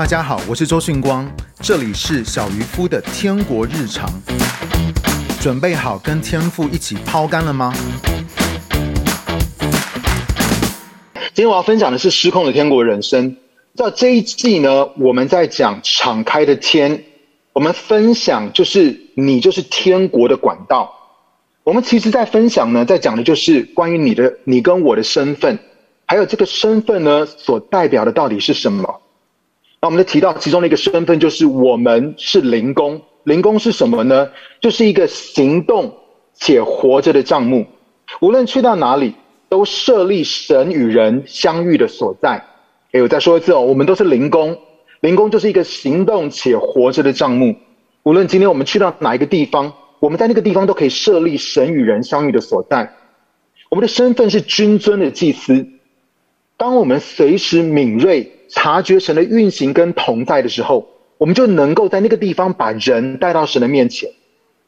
大家好，我是周迅光，这里是小渔夫的天国日常。准备好跟天父一起抛竿了吗？今天我要分享的是失控的天国人生。在这一季呢，我们在讲敞开的天，我们分享就是你就是天国的管道。我们其实，在分享呢，在讲的就是关于你的、你跟我的身份，还有这个身份呢，所代表的到底是什么？那我们就提到其中的一个身份，就是我们是灵工。灵工是什么呢？就是一个行动且活着的帐目，无论去到哪里，都设立神与人相遇的所在。哎，我再说一次哦，我们都是灵工。灵工就是一个行动且活着的帐目，无论今天我们去到哪一个地方。我们在那个地方都可以设立神与人相遇的所在。我们的身份是君尊的祭司。当我们随时敏锐察觉神的运行跟同在的时候，我们就能够在那个地方把人带到神的面前。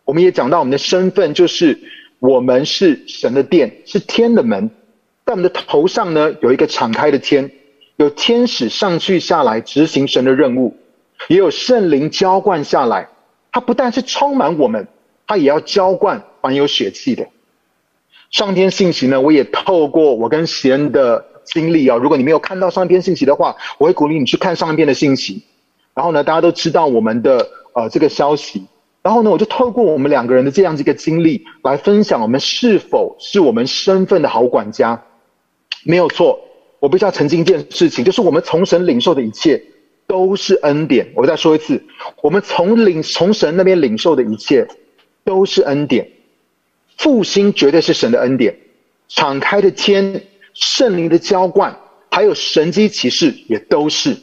我们也讲到我们的身份就是我们是神的殿，是天的门。在我们的头上呢，有一个敞开的天，有天使上去下来执行神的任务，也有圣灵浇灌下来。它不但是充满我们。它也要浇灌凡有血气的。上天信息呢，我也透过我跟贤的经历啊，如果你没有看到上一篇信息的话，我会鼓励你去看上一篇的信息。然后呢，大家都知道我们的呃这个消息。然后呢，我就透过我们两个人的这样子一个经历来分享，我们是否是我们身份的好管家？没有错，我必须要澄清一件事情，就是我们从神领受的一切都是恩典。我再说一次，我们从领从神那边领受的一切。都是恩典，复兴绝对是神的恩典，敞开的天、圣灵的浇灌，还有神迹奇事也都是。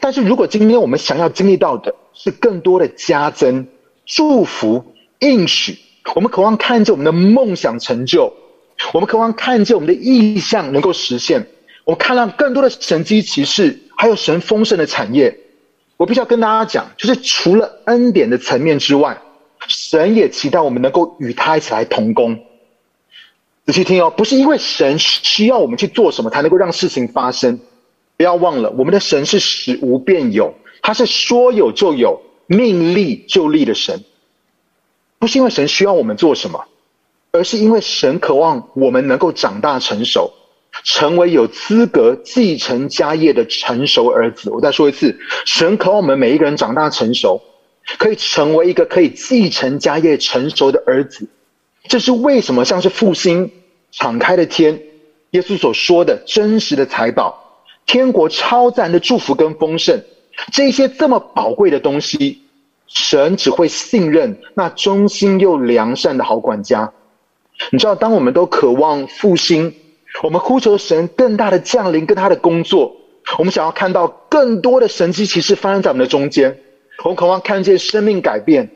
但是如果今天我们想要经历到的是更多的加增、祝福、应许，我们渴望看见我们的梦想成就，我们渴望看见我们的意向能够实现，我们看到更多的神迹奇事，还有神丰盛的产业，我必须要跟大家讲，就是除了恩典的层面之外。神也期待我们能够与他一起来同工。仔细听哦，不是因为神需要我们去做什么才能够让事情发生。不要忘了，我们的神是使无变有，他是说有就有，命立就立的神。不是因为神需要我们做什么，而是因为神渴望我们能够长大成熟，成为有资格继承家业的成熟儿子。我再说一次，神渴望我们每一个人长大成熟。可以成为一个可以继承家业成熟的儿子，这是为什么？像是复兴、敞开的天，耶稣所说的真实的财宝，天国超自然的祝福跟丰盛，这些这么宝贵的东西，神只会信任那忠心又良善的好管家。你知道，当我们都渴望复兴，我们呼求神更大的降临跟他的工作，我们想要看到更多的神迹奇事发生在我们的中间。我们渴望看见生命改变，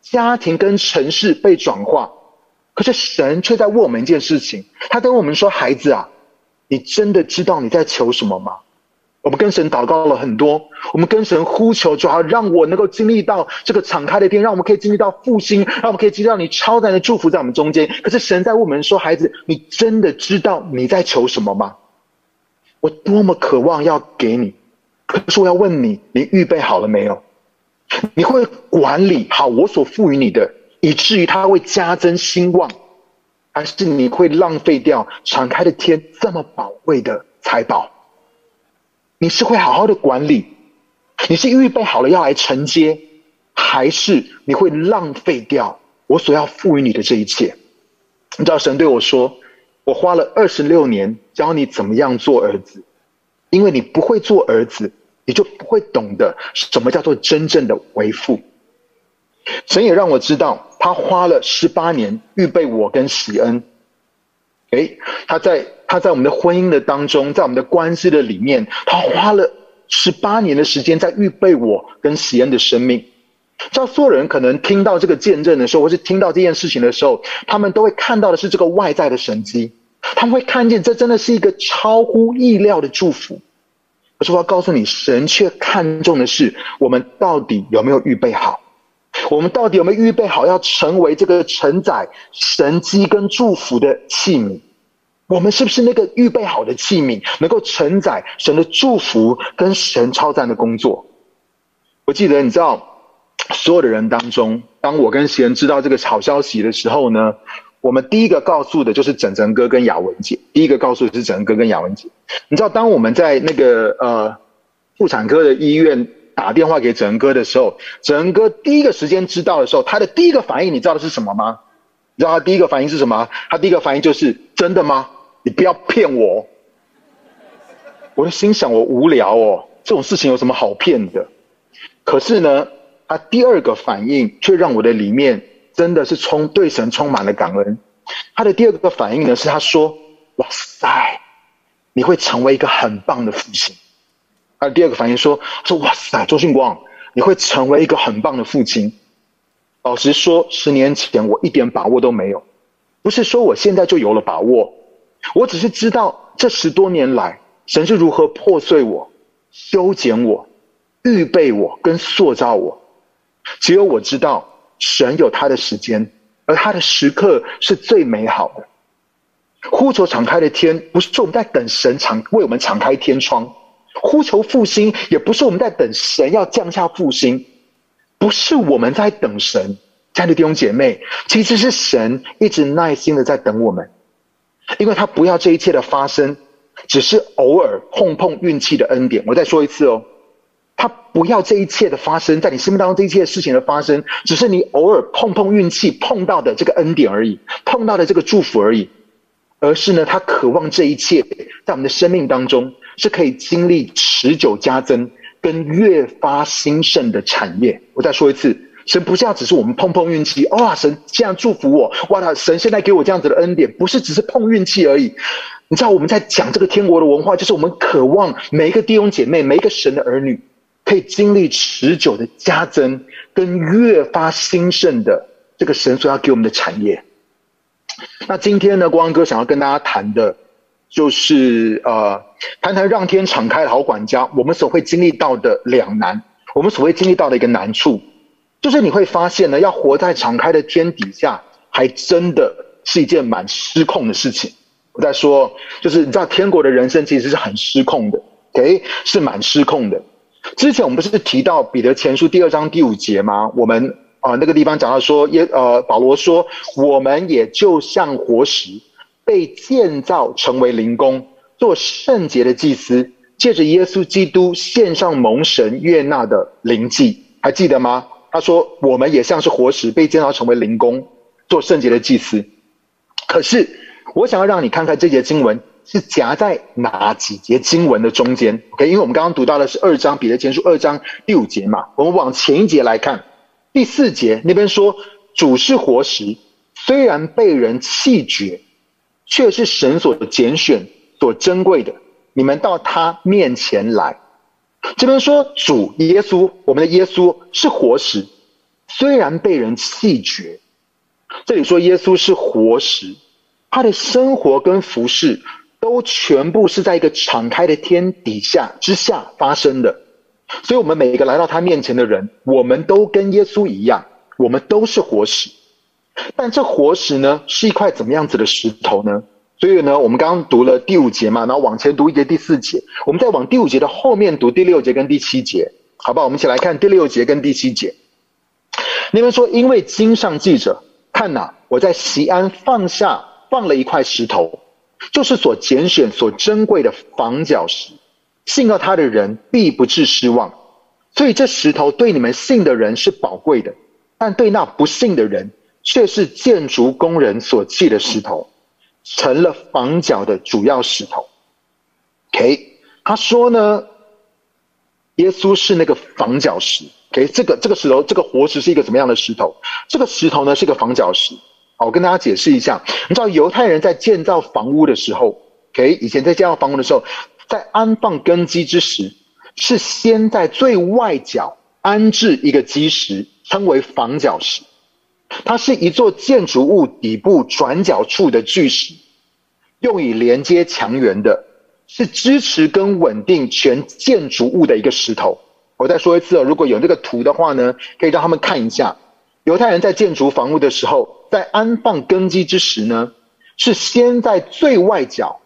家庭跟城市被转化，可是神却在问我们一件事情，他跟我们说：“孩子啊，你真的知道你在求什么吗？”我们跟神祷告了很多，我们跟神呼求，主要让我能够经历到这个敞开的天，让我们可以经历到复兴，让我们可以经历到你超然的祝福在我们中间。可是神在问我们说：“孩子，你真的知道你在求什么吗？”我多么渴望要给你，可是我要问你，你预备好了没有？你会管理好我所赋予你的，以至于它会加增兴旺，还是你会浪费掉敞开的天这么宝贵的财宝？你是会好好的管理，你是预备好了要来承接，还是你会浪费掉我所要赋予你的这一切？你知道神对我说：“我花了二十六年教你怎么样做儿子，因为你不会做儿子。”你就不会懂得什么叫做真正的为父。神也让我知道，他花了十八年预备我跟喜恩。诶，他在他在我们的婚姻的当中，在我们的关系的里面，他花了十八年的时间在预备我跟喜恩的生命。叫所有人可能听到这个见证的时候，或是听到这件事情的时候，他们都会看到的是这个外在的神迹，他们会看见这真的是一个超乎意料的祝福。可是我要告诉你，神却看重的是我们到底有没有预备好，我们到底有没有预备好要成为这个承载神迹跟祝福的器皿。我们是不是那个预备好的器皿，能够承载神的祝福跟神超赞的工作？我记得，你知道，所有的人当中，当我跟贤知道这个好消息的时候呢，我们第一个告诉的就是整整哥跟雅文姐。第一个告诉的是整整哥跟雅文姐。你知道，当我们在那个呃妇产科的医院打电话给整哥的时候，整整哥第一个时间知道的时候，他的第一个反应，你知道的是什么吗？你知道他第一个反应是什么？他第一个反应就是：真的吗？你不要骗我！我就心想，我无聊哦，这种事情有什么好骗的？可是呢，他第二个反应却让我的里面真的是充对神充满了感恩。他的第二个反应呢，是他说：“哇塞，你会成为一个很棒的父亲。”而第二个反应说：“说哇塞，周训光，你会成为一个很棒的父亲。”老实说，十年前我一点把握都没有。不是说我现在就有了把握，我只是知道这十多年来神是如何破碎我、修剪我。预备我跟塑造我，只有我知道神有他的时间，而他的时刻是最美好的。呼求敞开的天，不是说我们在等神敞为我们敞开天窗；呼求复兴，也不是我们在等神要降下复兴。不是我们在等神，亲爱的弟兄姐妹，其实是神一直耐心的在等我们，因为他不要这一切的发生，只是偶尔碰碰运气的恩典。我再说一次哦。他不要这一切的发生，在你生命当中这一切事情的发生，只是你偶尔碰碰运气碰到的这个恩典而已，碰到的这个祝福而已。而是呢，他渴望这一切在我们的生命当中是可以经历持久加增跟越发兴盛的产业。我再说一次，神不是要只是我们碰碰运气，哇，神这样祝福我，哇，神现在给我这样子的恩典，不是只是碰运气而已。你知道我们在讲这个天国的文化，就是我们渴望每一个弟兄姐妹，每一个神的儿女。可以经历持久的加增，跟越发兴盛的这个神所要给我们的产业。那今天呢，光哥想要跟大家谈的，就是呃，谈谈让天敞开的好管家，我们所会经历到的两难，我们所会经历到的一个难处，就是你会发现呢，要活在敞开的天底下，还真的是一件蛮失控的事情。我在说，就是你知道，天国的人生其实是很失控的，OK，是蛮失控的。之前我们不是提到彼得前书第二章第五节吗？我们啊、那个地方讲到说耶呃保罗说，我们也就像活石被建造成为灵宫，做圣洁的祭司，借着耶稣基督献上蒙神悦纳的灵祭，还记得吗？他说我们也像是活石被建造成为灵宫，做圣洁的祭司。可是我想要让你看看这节经文。是夹在哪几节经文的中间？OK，因为我们刚刚读到的是二章彼得前书二章第五节嘛，我们往前一节来看，第四节那边说主是活石，虽然被人弃绝，却是神所拣选、所珍贵的。你们到他面前来。这边说主耶稣，我们的耶稣是活石，虽然被人弃绝，这里说耶稣是活石，他的生活跟服饰。都全部是在一个敞开的天底下之下发生的，所以，我们每一个来到他面前的人，我们都跟耶稣一样，我们都是活石。但这活石呢，是一块怎么样子的石头呢？所以呢，我们刚刚读了第五节嘛，然后往前读一节第四节，我们再往第五节的后面读第六节跟第七节，好不好？我们一起来看第六节跟第七节。那边说，因为经上记着，看呐，我在西安放下放了一块石头。就是所拣选、所珍贵的房角石，信靠他的人必不致失望。所以这石头对你们信的人是宝贵的，但对那不信的人却是建筑工人所弃的石头，成了房角的主要石头。OK，他说呢，耶稣是那个房角石。OK，这个这个石头，这个活石是一个怎么样的石头？这个石头呢是一个房角石。好，我跟大家解释一下，你知道犹太人在建造房屋的时候，OK，以前在建造房屋的时候，在安放根基之时，是先在最外角安置一个基石，称为房角石。它是一座建筑物底部转角处的巨石，用以连接墙垣的，是支持跟稳定全建筑物的一个石头。我再说一次哦，如果有这个图的话呢，可以让他们看一下。犹太人在建筑房屋的时候，在安放根基之时呢，是先在最外角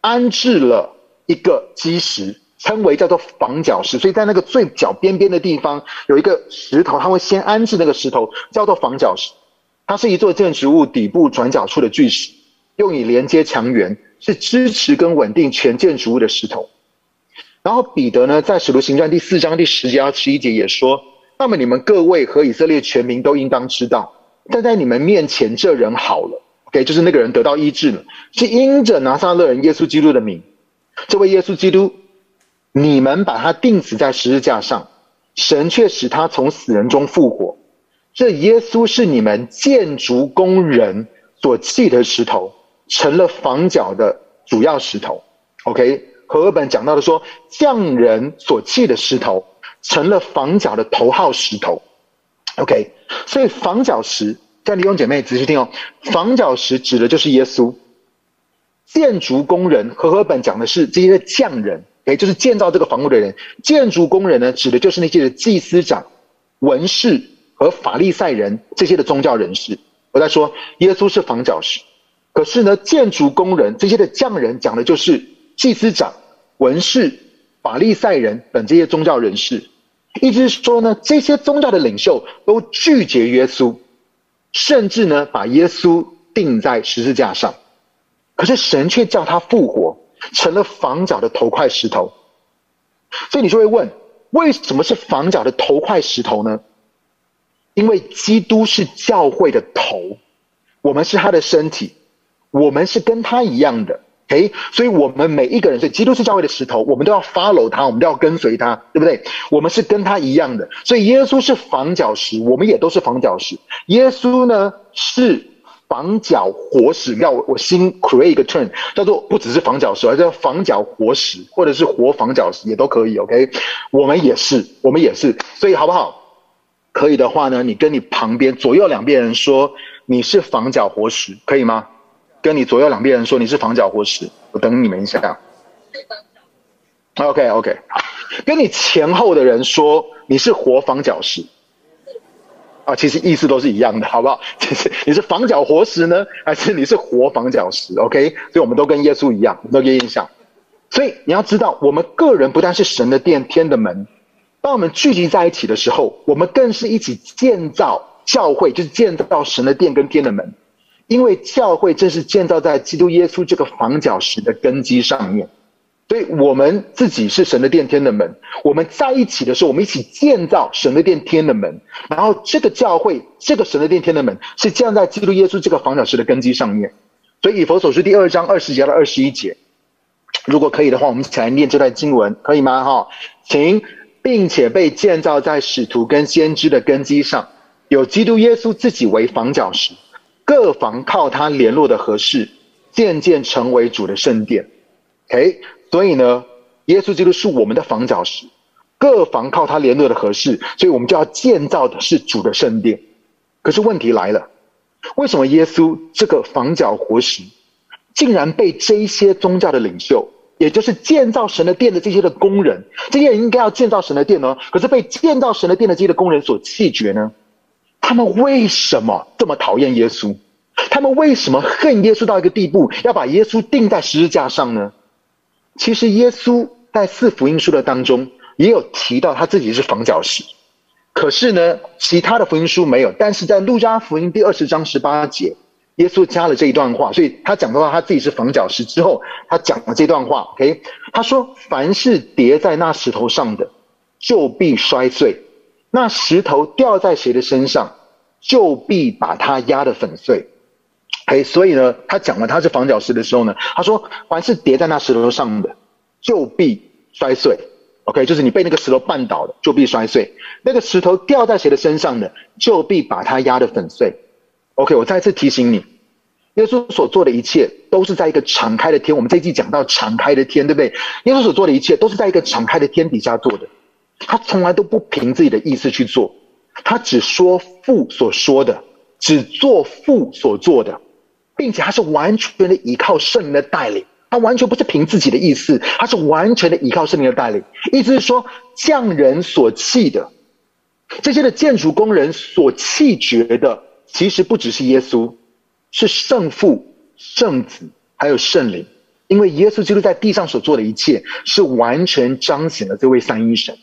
安置了一个基石，称为叫做房角石。所以在那个最角边边的地方有一个石头，他会先安置那个石头，叫做房角石。它是一座建筑物底部转角处的巨石，用以连接墙垣，是支持跟稳定全建筑物的石头。然后彼得呢，在使徒行传第四章第十节到十一节也说：“那么你们各位和以色列全民都应当知道，站在你们面前这人好了，OK，就是那个人得到医治了，是因着拿撒勒人耶稣基督的名。这位耶稣基督，你们把他钉死在十字架上，神却使他从死人中复活。这耶稣是你们建筑工人所弃的石头，成了房角的主要石头。OK。”和合本讲到的说，匠人所弃的石头成了房角的头号石头。OK，所以房角石，在弟兄姐妹仔细听哦，房角石指的就是耶稣。建筑工人，和合本讲的是这些匠人，诶，就是建造这个房屋的人。建筑工人呢，指的就是那些的祭司长、文士和法利赛人这些的宗教人士。我在说，耶稣是房角石，可是呢，建筑工人这些的匠人讲的就是祭司长。文士、法利赛人等这些宗教人士，意思是说呢，这些宗教的领袖都拒绝耶稣，甚至呢，把耶稣钉在十字架上。可是神却叫他复活，成了房角的头块石头。所以你就会问，为什么是房角的头块石头呢？因为基督是教会的头，我们是他的身体，我们是跟他一样的。诶，所以我们每一个人，所以基督是教会的石头，我们都要 follow 他，我们都要跟随他，对不对？我们是跟他一样的，所以耶稣是房角石，我们也都是房角石。耶稣呢是防角活石，要我新 create 一个 term，叫做不只是防角石，而叫防角活石，或者是活防角石也都可以。OK，我们也是，我们也是，所以好不好？可以的话呢，你跟你旁边左右两边人说你是防角活石，可以吗？跟你左右两边人说你是防角活石，我等你们一下。OK OK，跟你前后的人说你是活防角石。啊，其实意思都是一样的，好不好？其实你是房角活石呢，还是你是活房角石？OK，所以我们都跟耶稣一样，都有印象。所以你要知道，我们个人不但是神的殿，天的门。当我们聚集在一起的时候，我们更是一起建造教会，就是建造神的殿跟天的门。因为教会正是建造在基督耶稣这个房角石的根基上面，所以我们自己是神的殿天的门。我们在一起的时候，我们一起建造神的殿天的门。然后这个教会，这个神的殿天的门，是建在基督耶稣这个房角石的根基上面。所以以弗所书第二章二十节到二十一节，如果可以的话，我们一起来念这段经文，可以吗？哈，请，并且被建造在使徒跟先知的根基上，有基督耶稣自己为房角石。各房靠他联络的合适，渐渐成为主的圣殿。OK，所以呢，耶稣基督是我们的房角石，各房靠他联络的合适，所以我们就要建造的是主的圣殿。可是问题来了，为什么耶稣这个房角活石，竟然被这些宗教的领袖，也就是建造神的殿的这些的工人，这些人应该要建造神的殿呢？可是被建造神的殿的这些的工人所弃绝呢？他们为什么这么讨厌耶稣？他们为什么恨耶稣到一个地步，要把耶稣钉在十字架上呢？其实耶稣在四福音书的当中也有提到他自己是房角石，可是呢，其他的福音书没有。但是在路加福音第二十章十八节，耶稣加了这一段话，所以他讲到他自己是房角石之后，他讲了这段话。OK，他说：“凡是叠在那石头上的，就必摔碎。”那石头掉在谁的身上，就必把它压得粉碎。嘿，所以呢，他讲了他是房角石的时候呢，他说，凡是叠在那石头上的，就必摔碎。OK，就是你被那个石头绊倒了，就必摔碎。那个石头掉在谁的身上的，就必把它压得粉碎。OK，我再次提醒你，耶稣所做的一切都是在一个敞开的天。我们这一季讲到敞开的天，对不对？耶稣所做的一切都是在一个敞开的天底下做的。他从来都不凭自己的意思去做，他只说父所说的，只做父所做的，并且他是完全的依靠圣灵的带领，他完全不是凭自己的意思，他是完全的依靠圣灵的带领。意思是说，匠人所弃的，这些的建筑工人所弃绝的，其实不只是耶稣，是圣父圣子还有圣灵，因为耶稣基督在地上所做的一切，是完全彰显了这位三一神。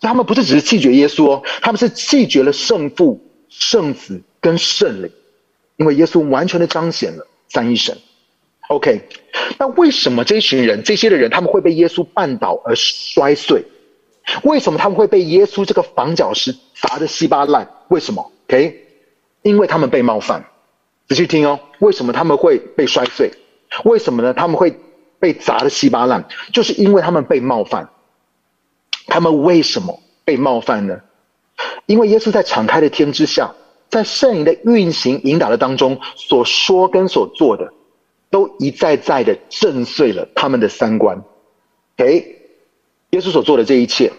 他们不是只是弃绝耶稣哦，他们是弃绝了圣父、圣子跟圣灵，因为耶稣完全的彰显了三一神。OK，那为什么这群人、这些的人，他们会被耶稣绊倒而摔碎？为什么他们会被耶稣这个房角石砸得稀巴烂？为什么？OK，因为他们被冒犯。仔细听哦，为什么他们会被摔碎？为什么呢？他们会被砸得稀巴烂，就是因为他们被冒犯。他们为什么被冒犯呢？因为耶稣在敞开的天之下，在圣灵的运行引导的当中所说跟所做的。都一再再的震碎了他们的三观。OK，耶稣所做的这一切，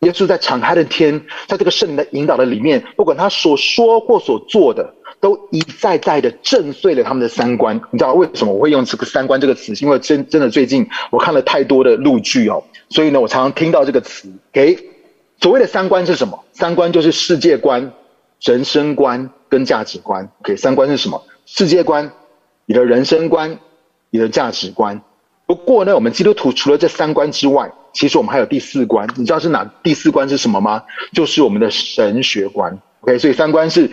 耶稣在敞开的天，在这个圣灵的引导的里面，不管他所说或所做的，都一再再的震碎了他们的三观。你知道为什么我会用这个“三观”这个词？因为真真的最近我看了太多的录剧哦，所以呢，我常常听到这个词。OK，所谓的三观是什么？三观就是世界观、人生观跟价值观。OK，三观是什么？世界观。你的人生观，你的价值观。不过呢，我们基督徒除了这三观之外，其实我们还有第四观。你知道是哪第四观是什么吗？就是我们的神学观。OK，所以三观是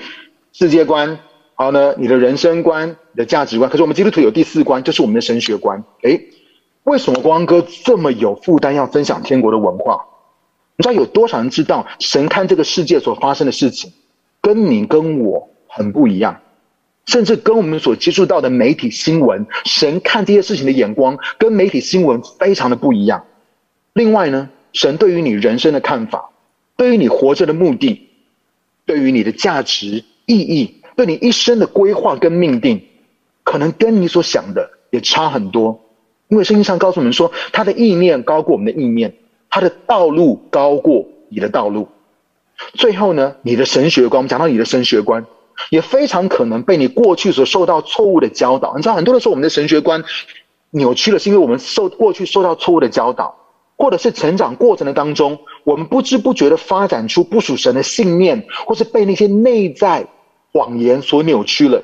世界观，然后呢，你的人生观，你的价值观。可是我们基督徒有第四观，就是我们的神学观。诶，为什么光哥这么有负担要分享天国的文化？你知道有多少人知道神看这个世界所发生的事情，跟你跟我很不一样？甚至跟我们所接触到的媒体新闻，神看这些事情的眼光跟媒体新闻非常的不一样。另外呢，神对于你人生的看法，对于你活着的目的，对于你的价值意义，对你一生的规划跟命定，可能跟你所想的也差很多。因为圣经上告诉我们说，他的意念高过我们的意念，他的道路高过你的道路。最后呢，你的神学观，我们讲到你的神学观。也非常可能被你过去所受到错误的教导。你知道，很多的时候我们的神学观扭曲了，是因为我们受过去受到错误的教导，或者是成长过程的当中，我们不知不觉的发展出不属神的信念，或是被那些内在谎言所扭曲了，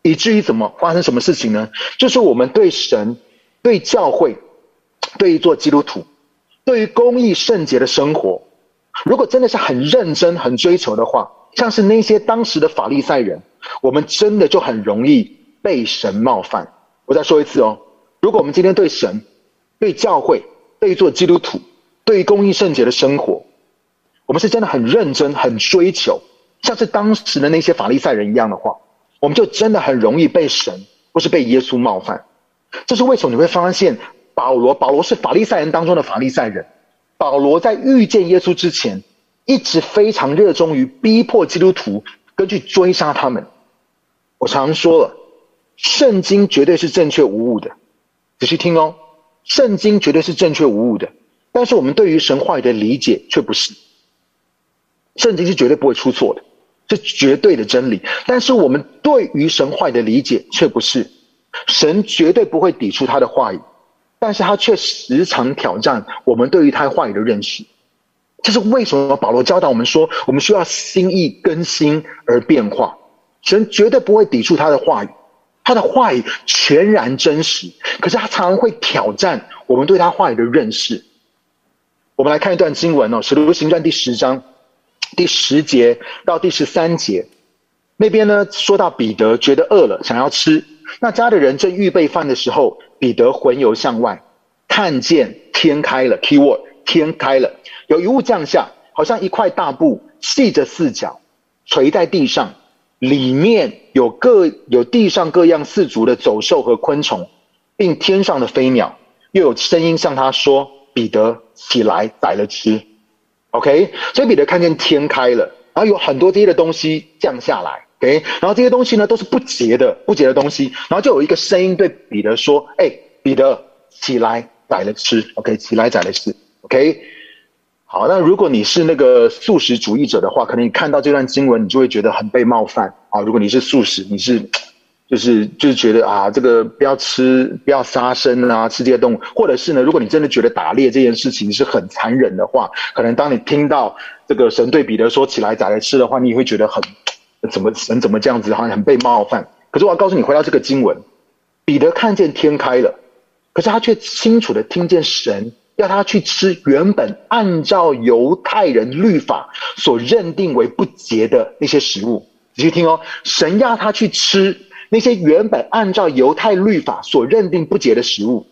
以至于怎么发生什么事情呢？就是我们对神、对教会、对于做基督徒、对于公义圣洁的生活，如果真的是很认真、很追求的话。像是那些当时的法利赛人，我们真的就很容易被神冒犯。我再说一次哦，如果我们今天对神、对教会、对做基督徒、对公义圣洁的生活，我们是真的很认真、很追求，像是当时的那些法利赛人一样的话，我们就真的很容易被神或是被耶稣冒犯。这是为什么？你会发现保罗，保罗是法利赛人当中的法利赛人。保罗在遇见耶稣之前，一直非常热衷于逼迫基督徒跟去追杀他们。我常常说了，圣经绝对是正确无误的，仔细听哦，圣经绝对是正确无误的。但是我们对于神话语的理解却不是，圣经是绝对不会出错的，是绝对的真理。但是我们对于神话语的理解却不是，神绝对不会抵触他的话语，但是他却时常挑战我们对于他话语的认识。这是为什么保罗教导我们说，我们需要心意更新而变化。神绝对不会抵触他的话语，他的话语全然真实。可是他常常会挑战我们对他话语的认识。我们来看一段经文哦，《使徒行传》第十章第十节到第十三节，那边呢说到彼得觉得饿了，想要吃。那家的人正预备饭的时候，彼得魂游向外，看见天开了。Keyword。天开了，有一物降下，好像一块大布，系着四角，垂在地上，里面有各有地上各样四足的走兽和昆虫，并天上的飞鸟，又有声音向他说：“彼得，起来，宰了吃。” OK，所以彼得看见天开了，然后有很多这些的东西降下来。OK，然后这些东西呢都是不洁的，不洁的东西，然后就有一个声音对彼得说：“哎，彼得，起来，宰了吃。”OK，起来，宰了吃。OK，好，那如果你是那个素食主义者的话，可能你看到这段经文，你就会觉得很被冒犯啊。如果你是素食，你是就是就是觉得啊，这个不要吃，不要杀生啊，吃这些动物，或者是呢，如果你真的觉得打猎这件事情是很残忍的话，可能当你听到这个神对彼得说起来宰了吃的话，你会觉得很怎么神怎么这样子，好像很被冒犯。可是我要告诉你，回到这个经文，彼得看见天开了，可是他却清楚地听见神要他去吃原本按照犹太人律法所认定为不洁的那些食物。仔细听哦，神要他去吃那些原本按照犹太律法所认定不洁的食物。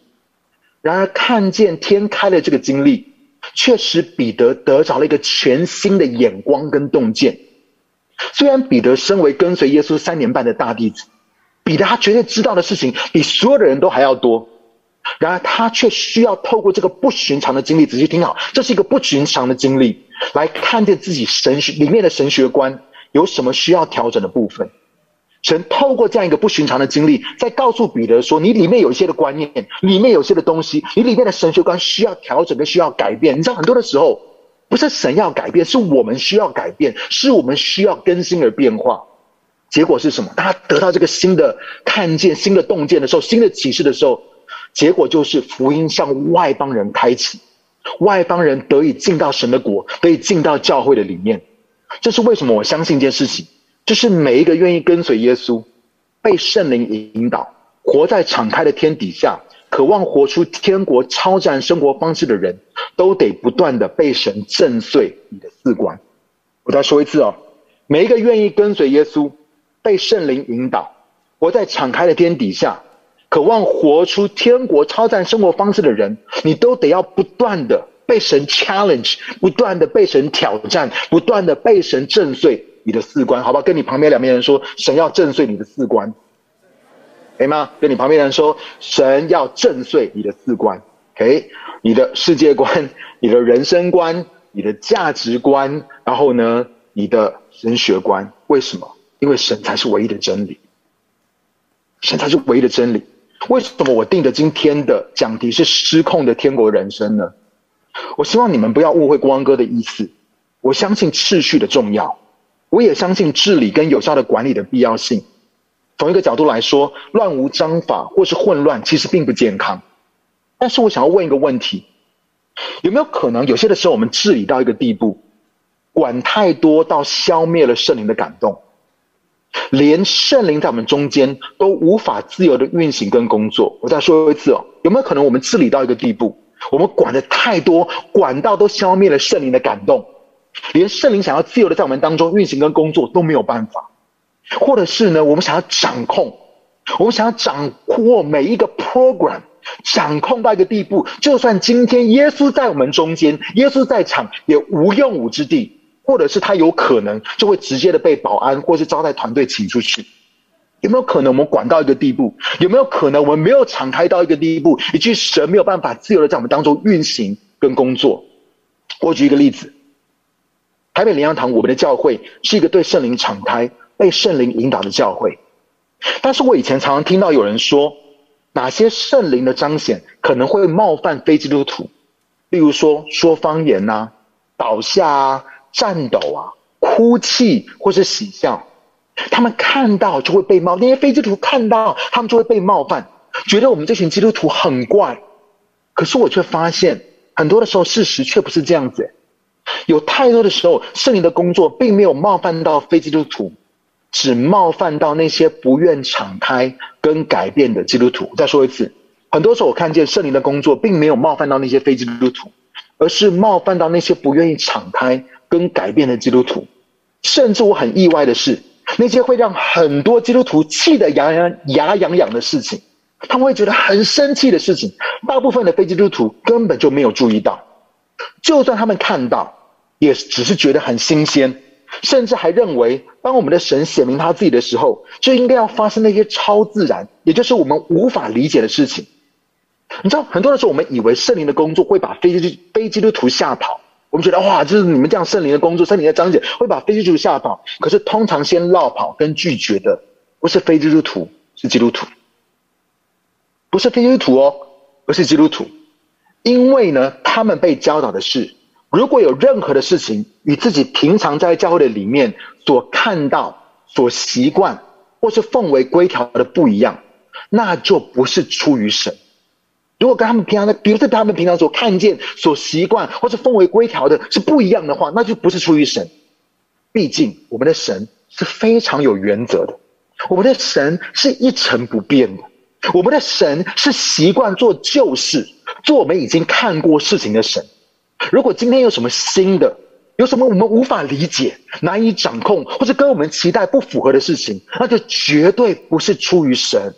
然而，看见天开的这个经历，却使彼得得着了一个全新的眼光跟洞见。虽然彼得身为跟随耶稣三年半的大弟子，彼得他绝对知道的事情比所有的人都还要多。然而，他却需要透过这个不寻常的经历，仔细听好，这是一个不寻常的经历，来看见自己神学里面的神学观有什么需要调整的部分。神透过这样一个不寻常的经历，在告诉彼得说：“你里面有一些的观念，里面有些的东西，你里面的神学观需要调整跟需要改变。”你知道，很多的时候不是神要改变，是我们需要改变，是我们需要更新而变化。结果是什么？当他得到这个新的看见、新的洞见的时候，新的启示的时候，结果就是福音向外邦人开启，外邦人得以进到神的国，得以进到教会的里面。这是为什么？我相信一件事情。就是每一个愿意跟随耶稣、被圣灵引导、活在敞开的天底下、渴望活出天国超自然生活方式的人，都得不断的被神震碎你的四观。我再说一次哦，每一个愿意跟随耶稣、被圣灵引导、活在敞开的天底下、渴望活出天国超自然生活方式的人，你都得要不断的被神 challenge，不断的被神挑战，不断的被神震碎。你的四观，好不好？跟你旁边两边人说，神要震碎你的四观，可以吗？跟你旁边人说，神要震碎你的四观，OK？你的世界观、你的人生观、你的价值观，然后呢，你的神学观，为什么？因为神才是唯一的真理，神才是唯一的真理。为什么我定的今天的讲题是失控的天国人生呢？我希望你们不要误会光哥的意思，我相信秩序的重要。我也相信治理跟有效的管理的必要性。从一个角度来说，乱无章法或是混乱，其实并不健康。但是我想要问一个问题：有没有可能，有些的时候我们治理到一个地步，管太多到消灭了圣灵的感动，连圣灵在我们中间都无法自由的运行跟工作？我再说一次哦，有没有可能我们治理到一个地步，我们管的太多，管到都消灭了圣灵的感动？连圣灵想要自由的在我们当中运行跟工作都没有办法，或者是呢，我们想要掌控，我们想要掌握每一个 program，掌控到一个地步，就算今天耶稣在我们中间，耶稣在场也无用武之地，或者是他有可能就会直接的被保安或是招待团队请出去。有没有可能我们管到一个地步？有没有可能我们没有敞开到一个地步，以至于神没有办法自由的在我们当中运行跟工作？我举一个例子。台北灵粮堂，我们的教会是一个对圣灵敞开、被圣灵引导的教会。但是我以前常常听到有人说，哪些圣灵的彰显可能会冒犯非基督徒，例如说说方言呐、倒下啊、颤抖啊、哭泣或是喜笑，他们看到就会被冒，那些非基督徒看到他们就会被冒犯，觉得我们这群基督徒很怪。可是我却发现，很多的时候事实却不是这样子。有太多的时候，圣灵的工作并没有冒犯到非基督徒，只冒犯到那些不愿敞开跟改变的基督徒。再说一次，很多时候我看见圣灵的工作并没有冒犯到那些非基督徒，而是冒犯到那些不愿意敞开跟改变的基督徒。甚至我很意外的是，那些会让很多基督徒气得牙痒牙痒痒的事情，他们会觉得很生气的事情，大部分的非基督徒根本就没有注意到。就算他们看到，也只是觉得很新鲜，甚至还认为，当我们的神显明他自己的时候，就应该要发生那些超自然，也就是我们无法理解的事情。你知道，很多的时候，我们以为圣灵的工作会把非基督非基督徒吓跑，我们觉得哇，就是你们这样圣灵的工作，圣灵的彰显会把非基督徒吓跑。可是，通常先落跑跟拒绝的，不是非基督徒，是基督徒，不是非基督徒哦，而是基督徒。因为呢，他们被教导的是，如果有任何的事情与自己平常在教会的里面所看到、所习惯或是奉为规条的不一样，那就不是出于神。如果跟他们平常的，比如说他们平常所看见、所习惯或是奉为规条的是不一样的话，那就不是出于神。毕竟我们的神是非常有原则的，我们的神是一成不变的，我们的神是习惯做旧事，做我们已经看过事情的神。如果今天有什么新的，有什么我们无法理解、难以掌控，或者跟我们期待不符合的事情，那就绝对不是出于神。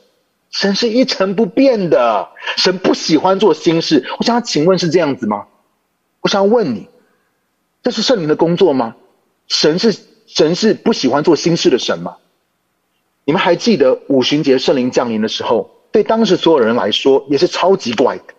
神是一成不变的，神不喜欢做新事。我想请问是这样子吗？我想要问你，这是圣灵的工作吗？神是神是不喜欢做新事的神吗？你们还记得五旬节圣灵降临的时候，对当时所有人来说也是超级怪的，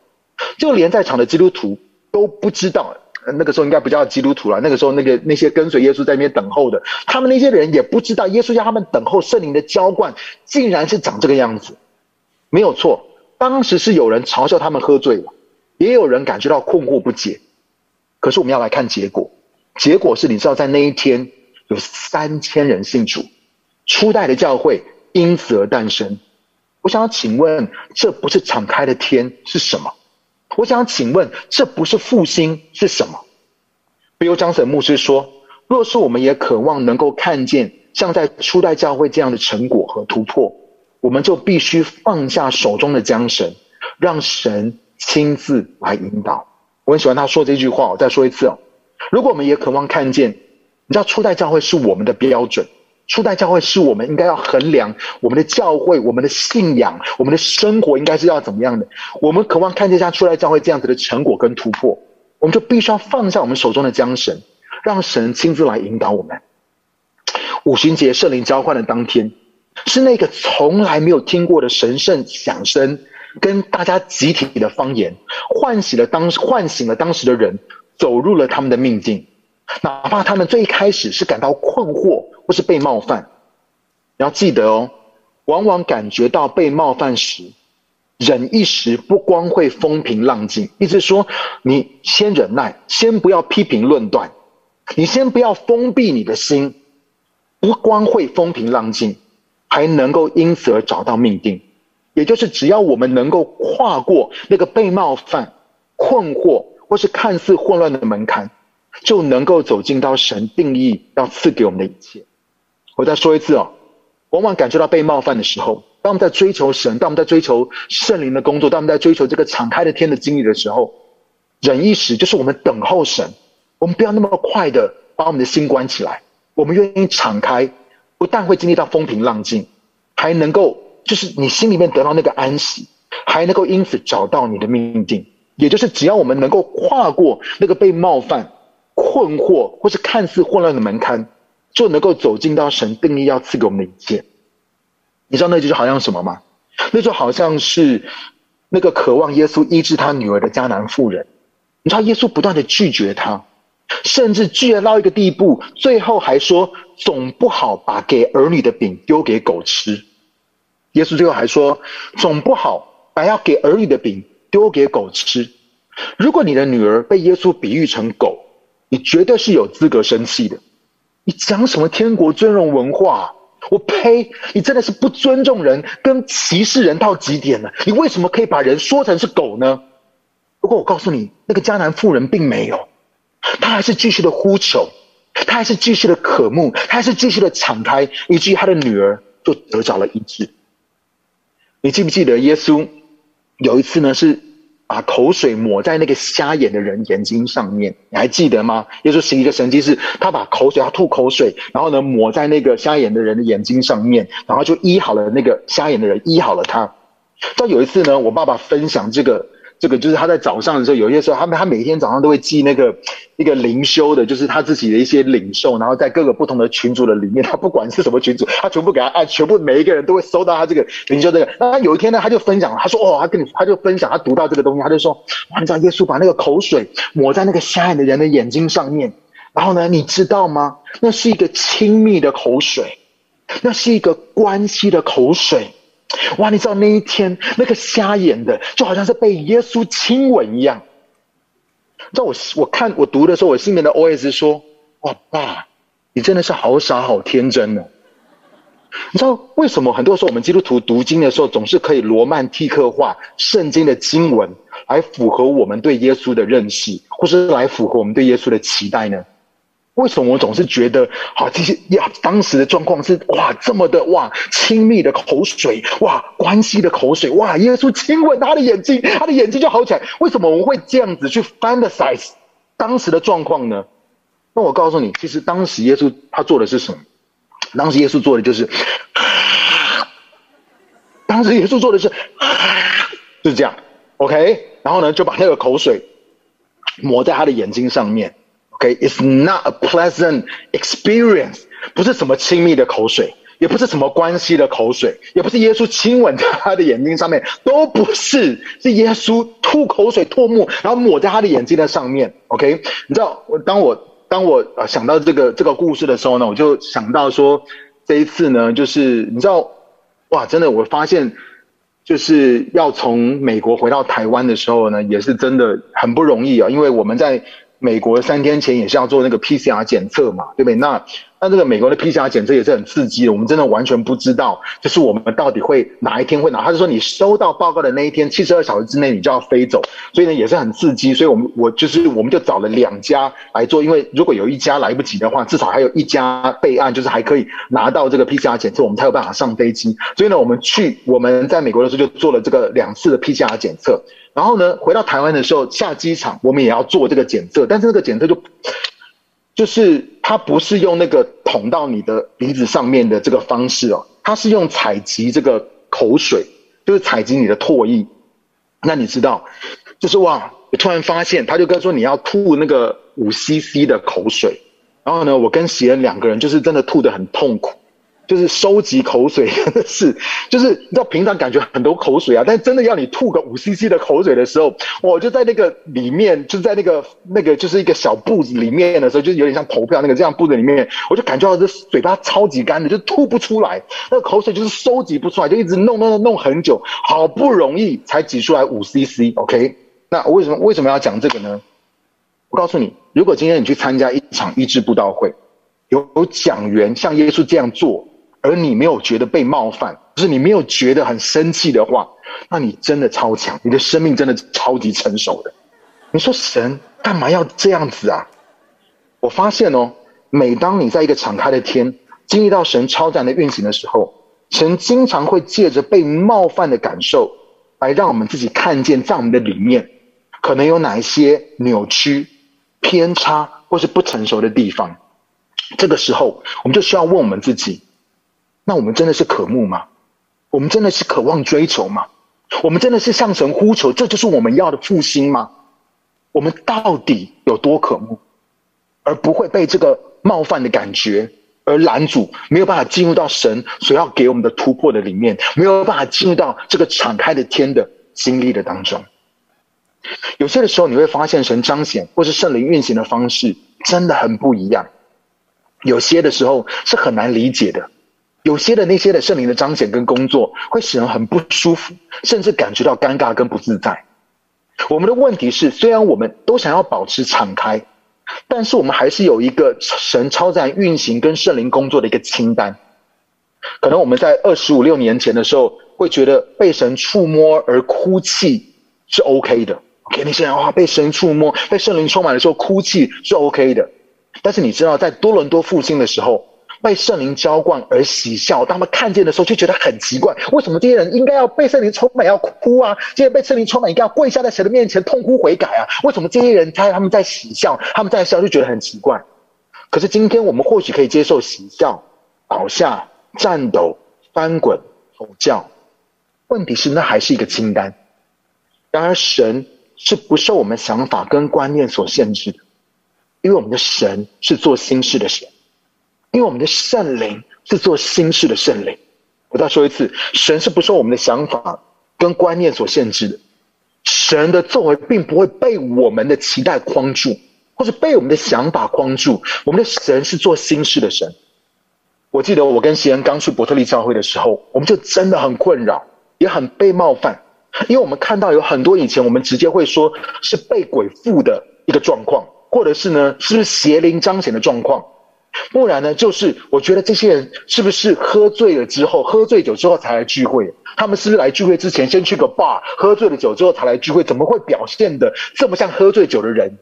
就连在场的基督徒都不知道。那个时候应该不叫基督徒了，那个时候那个那些跟随耶稣在那边等候的，他们那些人也不知道耶稣叫他们等候圣灵的浇灌，竟然是长这个样子。没有错，当时是有人嘲笑他们喝醉了，也有人感觉到困惑不解。可是我们要来看结果，结果是你知道在那一天有三千人信主，初代的教会因此而诞生。我想要请问，这不是敞开的天是什么？我想请问，这不是复兴是什么？比如张神牧师说：“若是我们也渴望能够看见像在初代教会这样的成果和突破，我们就必须放下手中的缰绳，让神亲自来引导。”我很喜欢他说这句话，我再说一次哦。如果我们也渴望看见，你知道初代教会是我们的标准。初代教会是我们应该要衡量我们的教会、我们的信仰、我们的生活应该是要怎么样的。我们渴望看见像初代教会这样子的成果跟突破，我们就必须要放下我们手中的缰绳，让神亲自来引导我们。五旬节圣灵交换的当天，是那个从来没有听过的神圣响声，跟大家集体的方言，唤醒了当唤醒了当时的人，走入了他们的命境。哪怕他们最一开始是感到困惑或是被冒犯，你要记得哦，往往感觉到被冒犯时，忍一时不光会风平浪静。意思说，你先忍耐，先不要批评论断，你先不要封闭你的心，不光会风平浪静，还能够因此而找到命定。也就是，只要我们能够跨过那个被冒犯、困惑或是看似混乱的门槛。就能够走进到神定义要赐给我们的一切。我再说一次哦，往往感觉到被冒犯的时候，当我们在追求神，当我们在追求圣灵的工作，当我们在追求这个敞开的天的经历的时候，忍一时，就是我们等候神。我们不要那么快的把我们的心关起来，我们愿意敞开，不但会经历到风平浪静，还能够就是你心里面得到那个安息，还能够因此找到你的命定。也就是只要我们能够跨过那个被冒犯。困惑或是看似混乱的门槛，就能够走进到神定义要赐给我们的一切。你知道那就好像什么吗？那就好像是那个渴望耶稣医治他女儿的迦南妇人。你知道耶稣不断的拒绝他，甚至拒绝到一个地步，最后还说总不好把给儿女的饼丢给狗吃。耶稣最后还说总不好把要给儿女的饼丢给狗吃。如果你的女儿被耶稣比喻成狗，你绝对是有资格生气的，你讲什么天国尊荣文化？我呸！你真的是不尊重人，跟歧视人到极点了。你为什么可以把人说成是狗呢？不过我告诉你，那个迦南妇人并没有，她还是继续的呼求，她还是继续的渴慕，她还是继续的敞开，以至于她的女儿就得着了医治。你记不记得耶稣有一次呢？是。把口水抹在那个瞎眼的人眼睛上面，你还记得吗？耶稣是一个神迹，是他把口水，他吐口水，然后呢抹在那个瞎眼的人的眼睛上面，然后就医好了那个瞎眼的人，医好了他。在有一次呢，我爸爸分享这个。这个就是他在早上的时候，有些时候他们他每天早上都会记那个一个灵修的，就是他自己的一些领受，然后在各个不同的群组的里面，他不管是什么群组，他全部给他按，全部每一个人都会收到他这个灵修这个。那他有一天呢，他就分享，他说：“哦，他跟你，他就分享，他读到这个东西，他就说，哇，你知道耶稣把那个口水抹在那个瞎眼的人的眼睛上面，然后呢，你知道吗？那是一个亲密的口水，那是一个关系的口水。”哇！你知道那一天那个瞎眼的，就好像是被耶稣亲吻一样。你知道我我看我读的时候，我心里面的 OS 说：“哇爸，你真的是好傻好天真呢。”你知道为什么很多时候我们基督徒读经的时候，总是可以罗曼蒂克化圣经的经文，来符合我们对耶稣的认识，或是来符合我们对耶稣的期待呢？为什么我总是觉得，好这些呀，当时的状况是哇，这么的哇，亲密的口水，哇，关系的口水，哇，耶稣亲吻他的眼睛，他的眼睛就好起来。为什么我会这样子去 fantasize 当时的状况呢？那我告诉你，其实当时耶稣他做的是什么？当时耶稣做的就是，当时耶稣做的是，就是这样，OK，然后呢，就把那个口水抹在他的眼睛上面。OK，it's not a pleasant experience，不是什么亲密的口水，也不是什么关系的口水，也不是耶稣亲吻在他的眼睛上面，都不是，是耶稣吐口水唾沫，然后抹在他的眼睛的上面。OK，你知道，我当我当我想到这个这个故事的时候呢，我就想到说，这一次呢，就是你知道，哇，真的，我发现就是要从美国回到台湾的时候呢，也是真的很不容易啊，因为我们在。美国三天前也是要做那个 PCR 检测嘛，对不对？那那这个美国的 PCR 检测也是很刺激的，我们真的完全不知道，就是我们到底会哪一天会拿。他是说你收到报告的那一天，七十二小时之内你就要飞走，所以呢也是很刺激。所以我们我就是我们就找了两家来做，因为如果有一家来不及的话，至少还有一家备案，就是还可以拿到这个 PCR 检测，我们才有办法上飞机。所以呢，我们去我们在美国的时候就做了这个两次的 PCR 检测。然后呢，回到台湾的时候，下机场我们也要做这个检测，但是那个检测就就是它不是用那个捅到你的鼻子上面的这个方式哦，它是用采集这个口水，就是采集你的唾液。那你知道，就是哇，我突然发现，他就跟说你要吐那个五 CC 的口水，然后呢，我跟喜恩两个人就是真的吐得很痛苦。就是收集口水，的是，就是你知道平常感觉很多口水啊，但真的要你吐个五 CC 的口水的时候，我就在那个里面，就在那个那个就是一个小布子里面的时候，就是有点像投票那个这样布子里面，我就感觉到这嘴巴超级干的，就吐不出来，那个口水就是收集不出来，就一直弄弄弄弄很久，好不容易才挤出来五 CC，OK？那为什么为什么要讲这个呢？我告诉你，如果今天你去参加一场医治布道会，有有讲员像耶稣这样做。而你没有觉得被冒犯，就是你没有觉得很生气的话，那你真的超强，你的生命真的超级成熟的。你说神干嘛要这样子啊？我发现哦，每当你在一个敞开的天，经历到神超自然的运行的时候，神经常会借着被冒犯的感受，来让我们自己看见，在我们的里面，可能有哪一些扭曲、偏差或是不成熟的地方。这个时候，我们就需要问我们自己。那我们真的是渴慕吗？我们真的是渴望追求吗？我们真的是向神呼求，这就是我们要的复兴吗？我们到底有多渴慕，而不会被这个冒犯的感觉而拦阻，没有办法进入到神所要给我们的突破的里面，没有办法进入到这个敞开的天的经历的当中。有些的时候，你会发现神彰显或是圣灵运行的方式真的很不一样，有些的时候是很难理解的。有些的那些的圣灵的彰显跟工作，会使人很不舒服，甚至感觉到尴尬跟不自在。我们的问题是，虽然我们都想要保持敞开，但是我们还是有一个神超自然运行跟圣灵工作的一个清单。可能我们在二十五六年前的时候，会觉得被神触摸而哭泣是 OK 的。OK，那些人哇，被神触摸、被圣灵充满的时候哭泣是 OK 的。但是你知道，在多伦多复兴的时候，被圣灵浇灌而喜笑，当他们看见的时候就觉得很奇怪，为什么这些人应该要被圣灵充满要哭啊？这些被圣灵充满应该要跪下在神的面前痛哭悔改啊？为什么这些人在他们在喜笑，他们在笑就觉得很奇怪？可是今天我们或许可以接受喜笑、倒下、颤抖、翻滚、吼叫，问题是那还是一个清单。然而神是不受我们想法跟观念所限制的，因为我们的神是做新事的神。因为我们的圣灵是做新事的圣灵，我再说一次，神是不受我们的想法跟观念所限制的，神的作为并不会被我们的期待框住，或者被我们的想法框住。我们的神是做新事的神。我记得我跟西恩刚去伯特利教会的时候，我们就真的很困扰，也很被冒犯，因为我们看到有很多以前我们直接会说是被鬼附的一个状况，或者是呢，是不是邪灵彰显的状况。不然呢？就是我觉得这些人是不是喝醉了之后，喝醉酒之后才来聚会？他们是不是来聚会之前先去个 bar，喝醉了酒之后才来聚会？怎么会表现的这么像喝醉酒的人？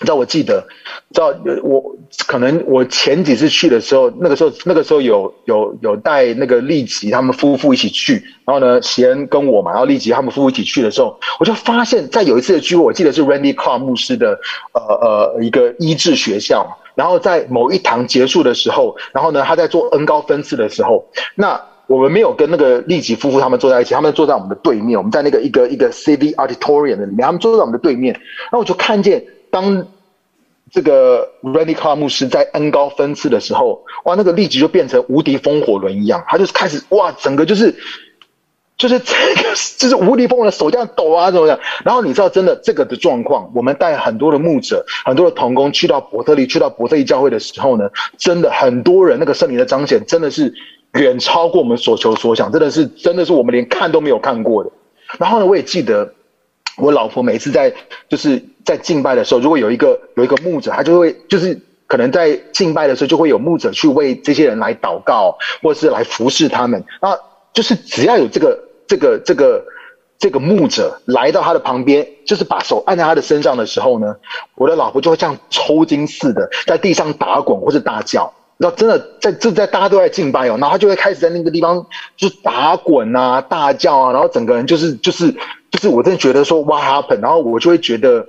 你知道我记得，知道我可能我前几次去的时候，那个时候那个时候有有有带那个利吉他们夫妇一起去，然后呢，席恩跟我嘛，然后利吉他们夫妇一起去的时候，我就发现，在有一次的聚会，我记得是 Randy Clark 牧师的呃呃一个医治学校，然后在某一堂结束的时候，然后呢，他在做 N 高分次的时候，那我们没有跟那个利吉夫妇他们坐在一起，他们坐在我们的对面，我们在那个一个一个 C D Auditorium 的里面，他们坐在我们的对面，然后我就看见。当这个 Randy Car 牧师在 N 高分次的时候，哇，那个立即就变成无敌风火轮一样，他就是开始哇，整个就是就是这个 就是无敌风火轮手这样抖啊，怎么样？然后你知道，真的这个的状况，我们带很多的牧者、很多的童工去到伯特利、去到伯特利教会的时候呢，真的很多人那个圣灵的彰显，真的是远超过我们所求所想，真的是真的是我们连看都没有看过的。然后呢，我也记得。我老婆每次在就是在敬拜的时候，如果有一个有一个牧者，他就会就是可能在敬拜的时候，就会有牧者去为这些人来祷告，或者是来服侍他们。啊，就是只要有这个这个这个这个牧者来到他的旁边，就是把手按在他的身上的时候呢，我的老婆就会像抽筋似的在地上打滚或者大叫。然后真的在这在大家都在敬拜哦，然后他就会开始在那个地方就打滚啊、大叫啊，然后整个人就是就是就是我真的觉得说 What happened？然后我就会觉得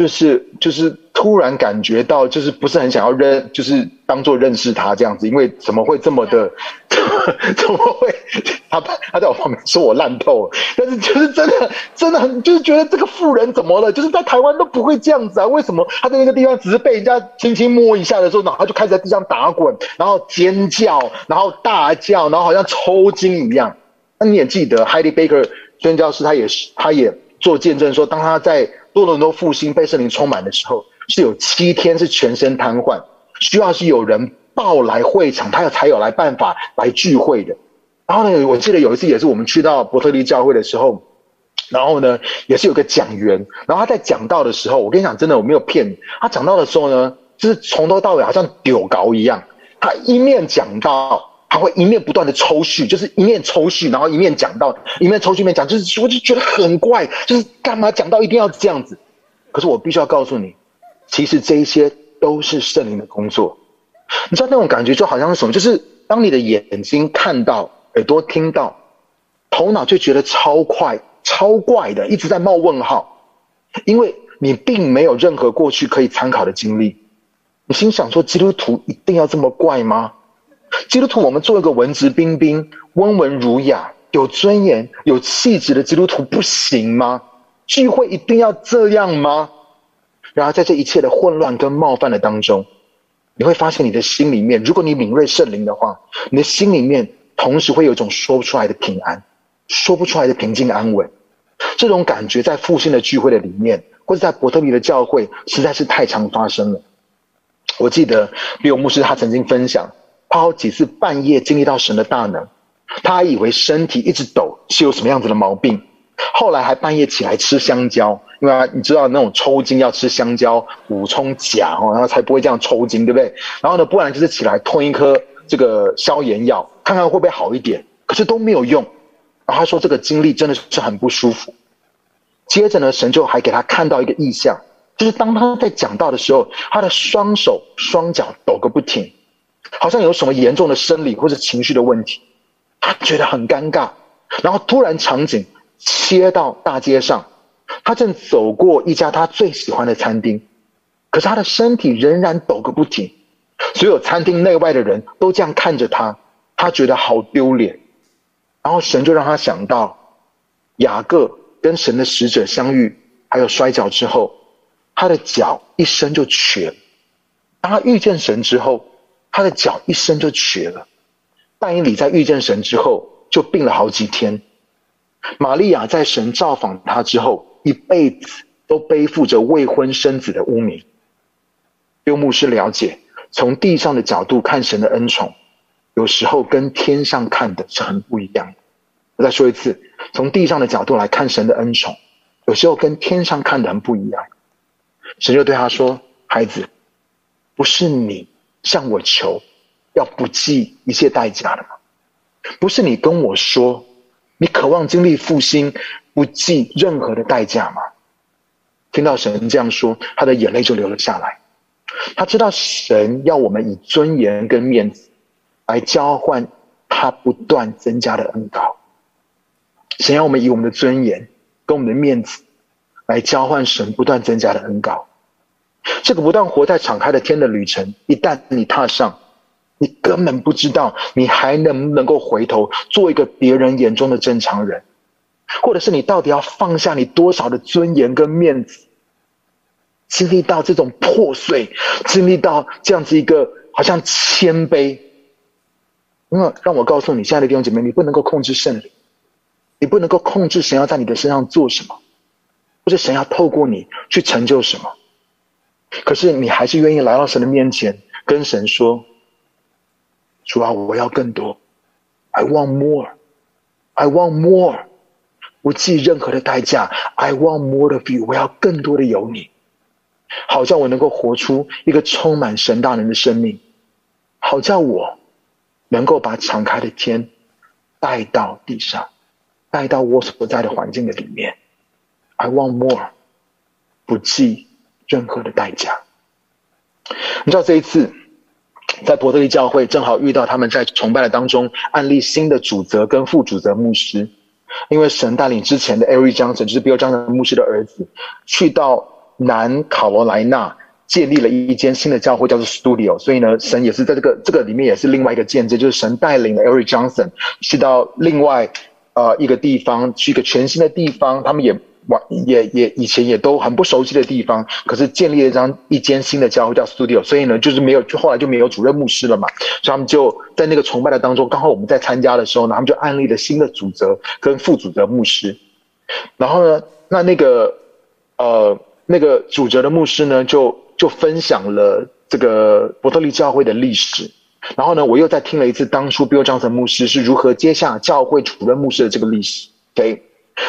就是就是突然感觉到就是不是很想要认，就是当做认识他这样子，因为怎么会这么的？怎么会？他他在我旁边说我烂透了，但是就是真的真的很就是觉得这个妇人怎么了？就是在台湾都不会这样子啊？为什么他在那个地方只是被人家轻轻摸一下的时候，然后就开始在地上打滚，然后尖叫，然后大叫，然后好像抽筋一样？那你也记得，Heidi Baker 宣教师他也是他也做见证说，当他在多伦多复兴被圣灵充满的时候，是有七天是全身瘫痪，需要是有人。抱来会场，他有才有来办法来聚会的。然后呢，我记得有一次也是我们去到伯特利教会的时候，然后呢，也是有个讲员，然后他在讲到的时候，我跟你讲，真的我没有骗你，他讲到的时候呢，就是从头到尾好像丢稿一样，他一面讲到，他会一面不断的抽叙，就是一面抽叙，然后一面讲到，一面抽叙一面讲，就是我就觉得很怪，就是干嘛讲到一定要这样子？可是我必须要告诉你，其实这一些都是圣灵的工作。你知道那种感觉就好像是什么？就是当你的眼睛看到，耳朵听到，头脑就觉得超快、超怪的，一直在冒问号，因为你并没有任何过去可以参考的经历。你心想说：基督徒一定要这么怪吗？基督徒，我们做一个文质彬彬、温文儒雅、有尊严、有气质的基督徒不行吗？聚会一定要这样吗？然而，在这一切的混乱跟冒犯的当中，你会发现，你的心里面，如果你敏锐圣灵的话，你的心里面同时会有一种说不出来的平安，说不出来的平静安稳。这种感觉在复兴的聚会的里面，或者在伯特利的教会，实在是太常发生了。我记得比尔牧师他曾经分享，他好几次半夜经历到神的大能，他还以为身体一直抖是有什么样子的毛病，后来还半夜起来吃香蕉。因为，你知道那种抽筋要吃香蕉补充钾哦，然后才不会这样抽筋，对不对？然后呢，不然就是起来吞一颗这个消炎药，看看会不会好一点。可是都没有用。然后他说这个经历真的是很不舒服。接着呢，神就还给他看到一个异象，就是当他在讲道的时候，他的双手双脚抖个不停，好像有什么严重的生理或者情绪的问题。他觉得很尴尬。然后突然场景切到大街上。他正走过一家他最喜欢的餐厅，可是他的身体仍然抖个不停。所有餐厅内外的人都这样看着他，他觉得好丢脸。然后神就让他想到雅各跟神的使者相遇，还有摔跤之后，他的脚一伸就瘸。当他遇见神之后，他的脚一伸就瘸了。但以理在遇见神之后，就病了好几天。玛利亚在神造访他之后，一辈子都背负着未婚生子的污名。有牧师了解，从地上的角度看神的恩宠，有时候跟天上看的是很不一样。我再说一次，从地上的角度来看神的恩宠，有时候跟天上看的很不一样。神就对他说：“孩子，不是你向我求，要不计一切代价的吗？不是你跟我说，你渴望经历复兴。”不计任何的代价吗？听到神这样说，他的眼泪就流了下来。他知道神要我们以尊严跟面子来交换他不断增加的恩膏。神要我们以我们的尊严跟我们的面子来交换神不断增加的恩膏。这个不断活在敞开的天的旅程，一旦你踏上，你根本不知道你还能不能够回头做一个别人眼中的正常人，或者是你到底要放下你多少的尊严跟面子，经历到这种破碎，经历到这样子一个好像谦卑。那让我告诉你，亲爱的弟兄姐妹，你不能够控制圣灵，你不能够控制神要在你的身上做什么，或者神要透过你去成就什么。可是你还是愿意来到神的面前，跟神说：“主啊，我要更多，I want more，I want more，不计任何的代价，I want more of you，我要更多的有你，好叫我能够活出一个充满神大能的生命，好叫我能够把敞开的天带到地上，带到我所不在的环境的里面，I want more，不计。”任何的代价。你知道这一次在伯特利教会正好遇到他们在崇拜的当中案例新的主责跟副主责牧师，因为神带领之前的 Eric Johnson 就是 Bill Johnson 牧师的儿子，去到南卡罗来纳建立了一间新的教会，叫做 Studio。所以呢，神也是在这个这个里面也是另外一个见证，就是神带领了 Eric Johnson 去到另外呃一个地方，去一个全新的地方，他们也。也也以前也都很不熟悉的地方，可是建立了一张一间新的教会叫 Studio，所以呢，就是没有，就后来就没有主任牧师了嘛，所以他们就在那个崇拜的当中，刚好我们在参加的时候呢，他们就安立了新的主责跟副主责牧师，然后呢，那那个呃那个主责的牧师呢，就就分享了这个伯特利教会的历史，然后呢，我又再听了一次当初 Bill Johnson 牧师是如何接下教会主任牧师的这个历史，OK。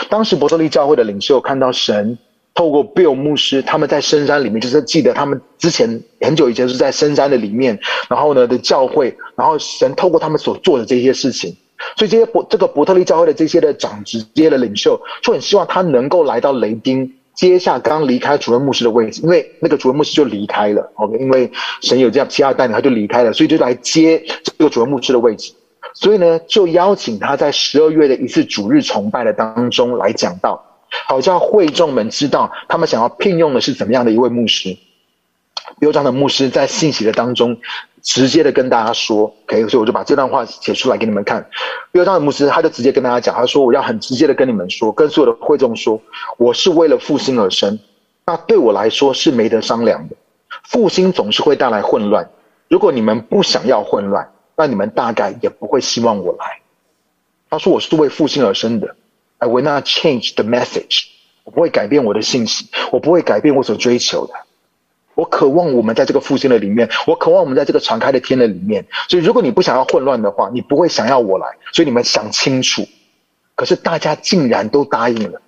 当时伯特利教会的领袖看到神透过 Bill 牧师，他们在深山里面，就是记得他们之前很久以前是在深山的里面，然后呢的教会，然后神透过他们所做的这些事情，所以这些伯这个伯特利教会的这些的长职这些的领袖，就很希望他能够来到雷丁接下刚离开主任牧师的位置，因为那个主任牧师就离开了，OK，因为神有这样其他带领，他就离开了，所以就来接这个主任牧师的位置。所以呢，就邀请他在十二月的一次主日崇拜的当中来讲到，好叫会众们知道他们想要聘用的是怎么样的一位牧师。优章的牧师在信息的当中直接的跟大家说，OK，所以我就把这段话写出来给你们看。优章的牧师他就直接跟大家讲，他说：“我要很直接的跟你们说，跟所有的会众说，我是为了复兴而生，那对我来说是没得商量的。复兴总是会带来混乱，如果你们不想要混乱。”那你们大概也不会希望我来。他说：“我是为复兴而生的，I will not change the message。我不会改变我的信息，我不会改变我所追求的。我渴望我们在这个复兴的里面，我渴望我们在这个敞开的天的里面。所以，如果你不想要混乱的话，你不会想要我来。所以你们想清楚。可是大家竟然都答应了，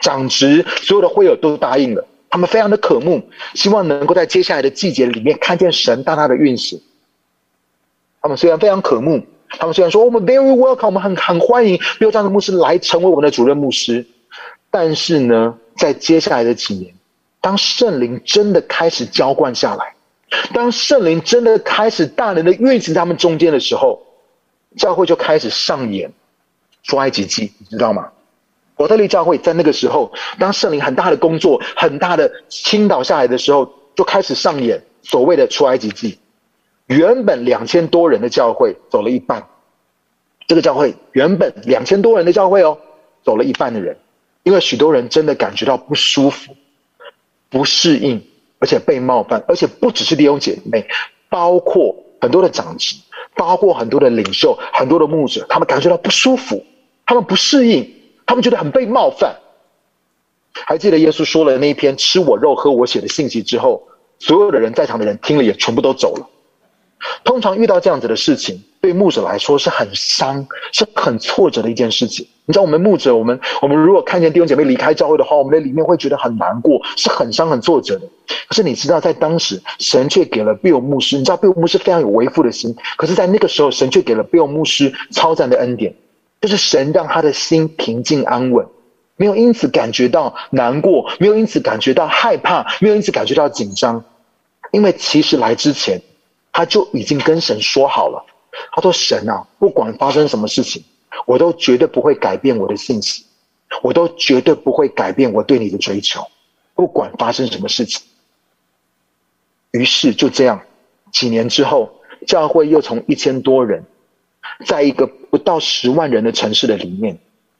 长职所有的会友都答应了，他们非常的渴慕，希望能够在接下来的季节里面看见神大大的运行。”他们虽然非常渴慕，他们虽然说我们 very welcome，我们很很欢迎优章的牧师来成为我们的主任牧师，但是呢，在接下来的几年，当圣灵真的开始浇灌下来，当圣灵真的开始大能的运行他们中间的时候，教会就开始上演出埃及记，你知道吗？伯特利教会在那个时候，当圣灵很大的工作、很大的倾倒下来的时候，就开始上演所谓的出埃及记。原本两千多人的教会走了一半，这个教会原本两千多人的教会哦，走了一半的人，因为许多人真的感觉到不舒服、不适应，而且被冒犯，而且不只是弟兄姐妹，包括很多的长子，包括很多的领袖、很多的牧者，他们感觉到不舒服，他们不适应，他们觉得很被冒犯。还记得耶稣说了那一篇吃我肉、喝我血的信息之后，所有的人在场的人听了也全部都走了。通常遇到这样子的事情，对牧者来说是很伤、是很挫折的一件事情。你知道，我们牧者，我们我们如果看见弟兄姐妹离开教会的话，我们的里面会觉得很难过，是很伤、很挫折的。可是你知道，在当时，神却给了比尔牧师，你知道，比尔牧师非常有为父的心。可是，在那个时候，神却给了比尔牧师超赞的恩典，就是神让他的心平静安稳，没有因此感觉到难过，没有因此感觉到害怕，没有因此感觉到紧张，因为其实来之前，他就已经跟神说好了。他说：“神啊，不管发生什么事情，我都绝对不会改变我的信心，我都绝对不会改变我对你的追求，不管发生什么事情。”于是就这样，几年之后，教会又从一千多人，在一个不到十万人的城市的里面，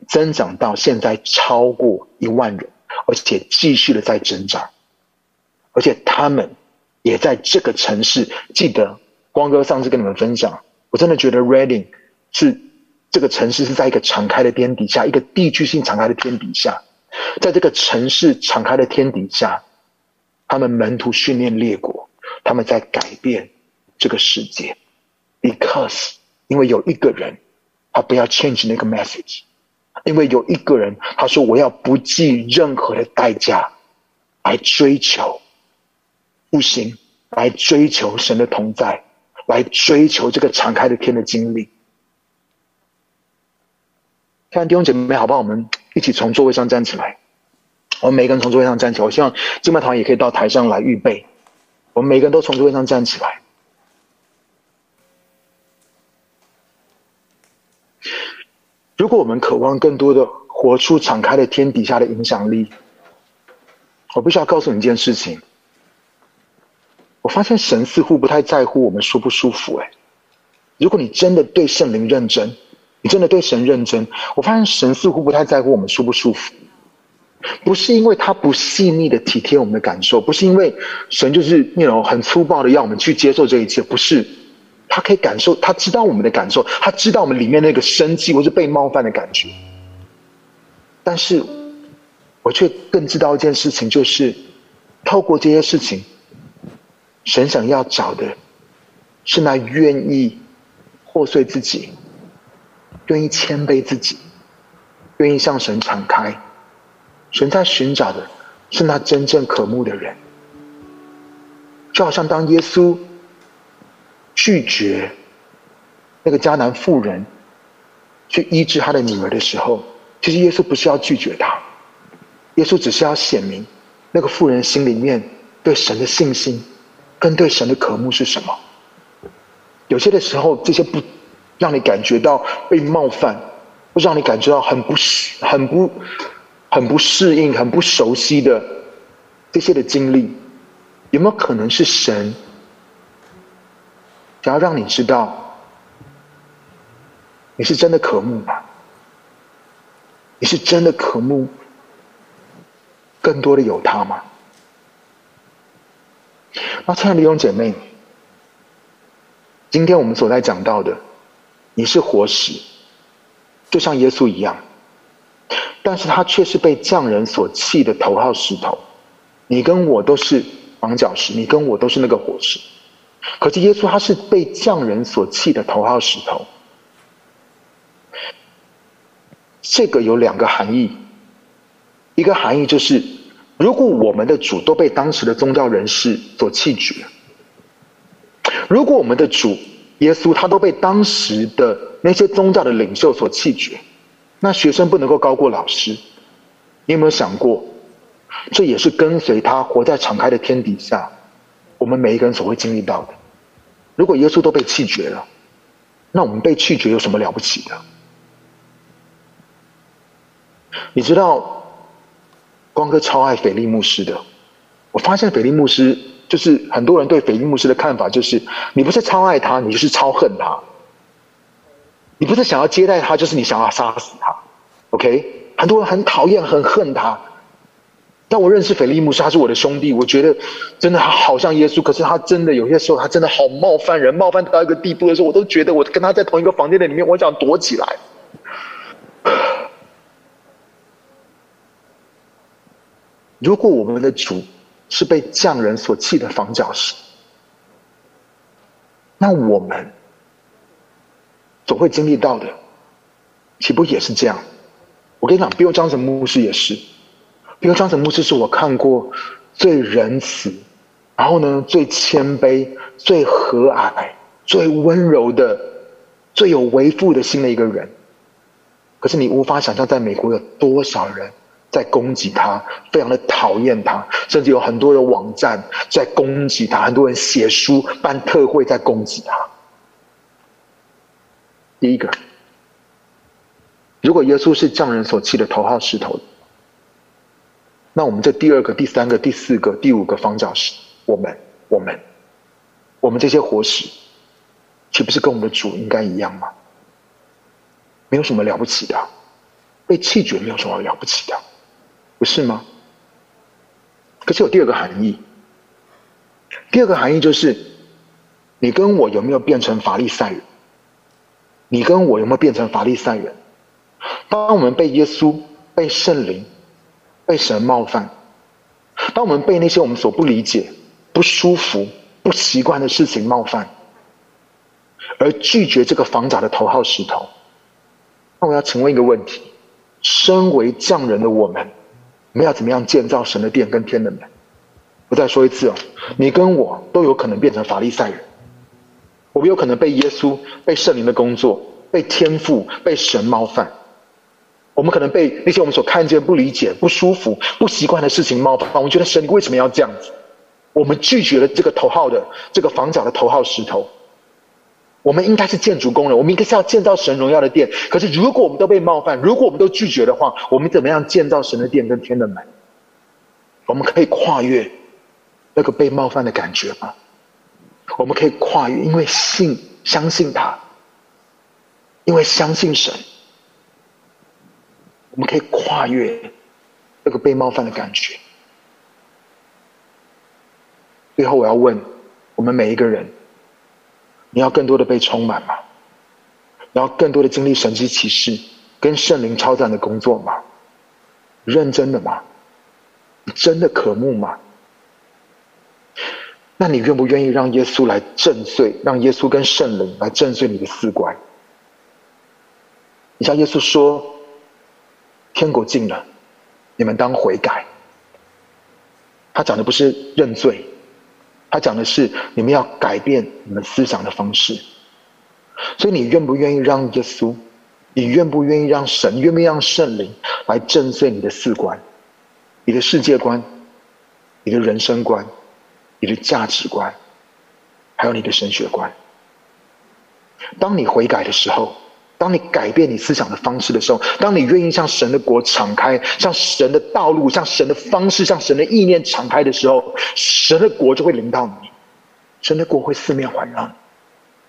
增长到现在超过一万人，而且继续的在增长，而且他们也在这个城市。记得光哥上次跟你们分享，我真的觉得 Reading 是这个城市是在一个敞开的天底下，一个地区性敞开的天底下，在这个城市敞开的天底下，他们门徒训练列国，他们在改变这个世界，because 因为有一个人，他不要 change 那个 message。因为有一个人，他说：“我要不计任何的代价，来追求复兴，来追求神的同在，来追求这个敞开的天的经历。”看弟兄姐妹，好不好？我们一起从座位上站起来。我们每个人从座位上站起来。我希望金麦堂也可以到台上来预备。我们每个人都从座位上站起来。如果我们渴望更多的活出敞开的天底下的影响力，我必须要告诉你一件事情。我发现神似乎不太在乎我们舒不舒服。哎，如果你真的对圣灵认真，你真的对神认真，我发现神似乎不太在乎我们舒不舒服。不是因为他不细腻的体贴我们的感受，不是因为神就是那种很粗暴的要我们去接受这一切，不是。他可以感受，他知道我们的感受，他知道我们里面那个生气或是被冒犯的感觉。但是，我却更知道一件事情，就是透过这些事情，神想要找的，是那愿意破碎自己、愿意谦卑自己、愿意向神敞开。神在寻找的是那真正渴慕的人，就好像当耶稣。拒绝那个迦南妇人去医治他的女儿的时候，其实耶稣不是要拒绝他，耶稣只是要显明那个妇人心里面对神的信心跟对神的渴慕是什么。有些的时候，这些不让你感觉到被冒犯，会让你感觉到很不适、很不、很不适应、很不熟悉的这些的经历，有没有可能是神？想要让你知道，你是真的渴慕吗？你是真的渴慕更多的有他吗？那亲爱的弟兄姐妹，今天我们所在讲到的，你是活石，就像耶稣一样，但是他却是被匠人所弃的头号石头。你跟我都是绑脚石，你跟我都是那个火石。可是耶稣他是被匠人所弃的头号石头，这个有两个含义，一个含义就是，如果我们的主都被当时的宗教人士所弃绝，如果我们的主耶稣他都被当时的那些宗教的领袖所弃绝，那学生不能够高过老师，你有没有想过，这也是跟随他活在敞开的天底下，我们每一个人所会经历到的。如果耶稣都被弃绝了，那我们被弃绝有什么了不起的？你知道，光哥超爱斐利牧师的。我发现斐利牧师就是很多人对斐利牧师的看法就是：你不是超爱他，你就是超恨他。你不是想要接待他，就是你想要杀死他。OK，很多人很讨厌、很恨他。但我认识斐利牧师，他是我的兄弟。我觉得真的他好像耶稣，可是他真的有些时候，他真的好冒犯人，冒犯到一个地步的时候，我都觉得我跟他在同一个房间的里面，我想躲起来。如果我们的主是被匠人所弃的房角石，那我们总会经历到的，岂不也是这样？我跟你讲，比如张神牧师也是。因为张神牧师是我看过最仁慈，然后呢，最谦卑、最和蔼、最温柔的、最有为父的心的一个人。可是你无法想象，在美国有多少人在攻击他，非常的讨厌他，甚至有很多的网站在攻击他，很多人写书办特会在攻击他。第一个，如果耶稣是匠人所弃的头号石头，那我们这第二个、第三个、第四个、第五个方角石，我们、我们、我们这些活石，岂不是跟我们的主应该一样吗？没有什么了不起的，被弃绝没有什么了不起的，不是吗？可是有第二个含义，第二个含义就是，你跟我有没有变成法利赛人？你跟我有没有变成法利赛人？当我们被耶稣、被圣灵、被神冒犯，当我们被那些我们所不理解、不舒服、不习惯的事情冒犯，而拒绝这个房角的头号石头。那我要请问一个问题：身为匠人的我们，我们要怎么样建造神的殿跟天的门？我再说一次哦，你跟我都有可能变成法利赛人，我们有可能被耶稣、被圣灵的工作、被天赋、被神冒犯，我们可能被那些我们所看见、不理解、不舒服、不习惯的事情冒犯。我们觉得神，为什么要这样子？我们拒绝了这个头号的这个房角的头号石头。我们应该是建筑工人，我们应该是要建造神荣耀的殿。可是，如果我们都被冒犯，如果我们都拒绝的话，我们怎么样建造神的殿跟天的门？我们可以跨越那个被冒犯的感觉吗？我们可以跨越，因为信、相信他，因为相信神，我们可以跨越那个被冒犯的感觉。最后，我要问我们每一个人。你要更多的被充满吗？你要更多的经历神迹奇事，跟圣灵超赞的工作吗？认真的吗？你真的渴慕吗？那你愿不愿意让耶稣来震碎，让耶稣跟圣灵来震碎你的四关？你像耶稣说：“天国近了，你们当悔改。”他讲的不是认罪。他讲的是你们要改变你们思想的方式，所以你愿不愿意让耶稣？你愿不愿意让神？愿不愿意让圣灵来震碎你的四观、你的世界观、你的人生观、你的价值观，还有你的神学观？当你悔改的时候。当你改变你思想的方式的时候，当你愿意向神的国敞开，向神的道路、向神的方式、向神的意念敞开的时候，神的国就会临到你，神的国会四面环绕，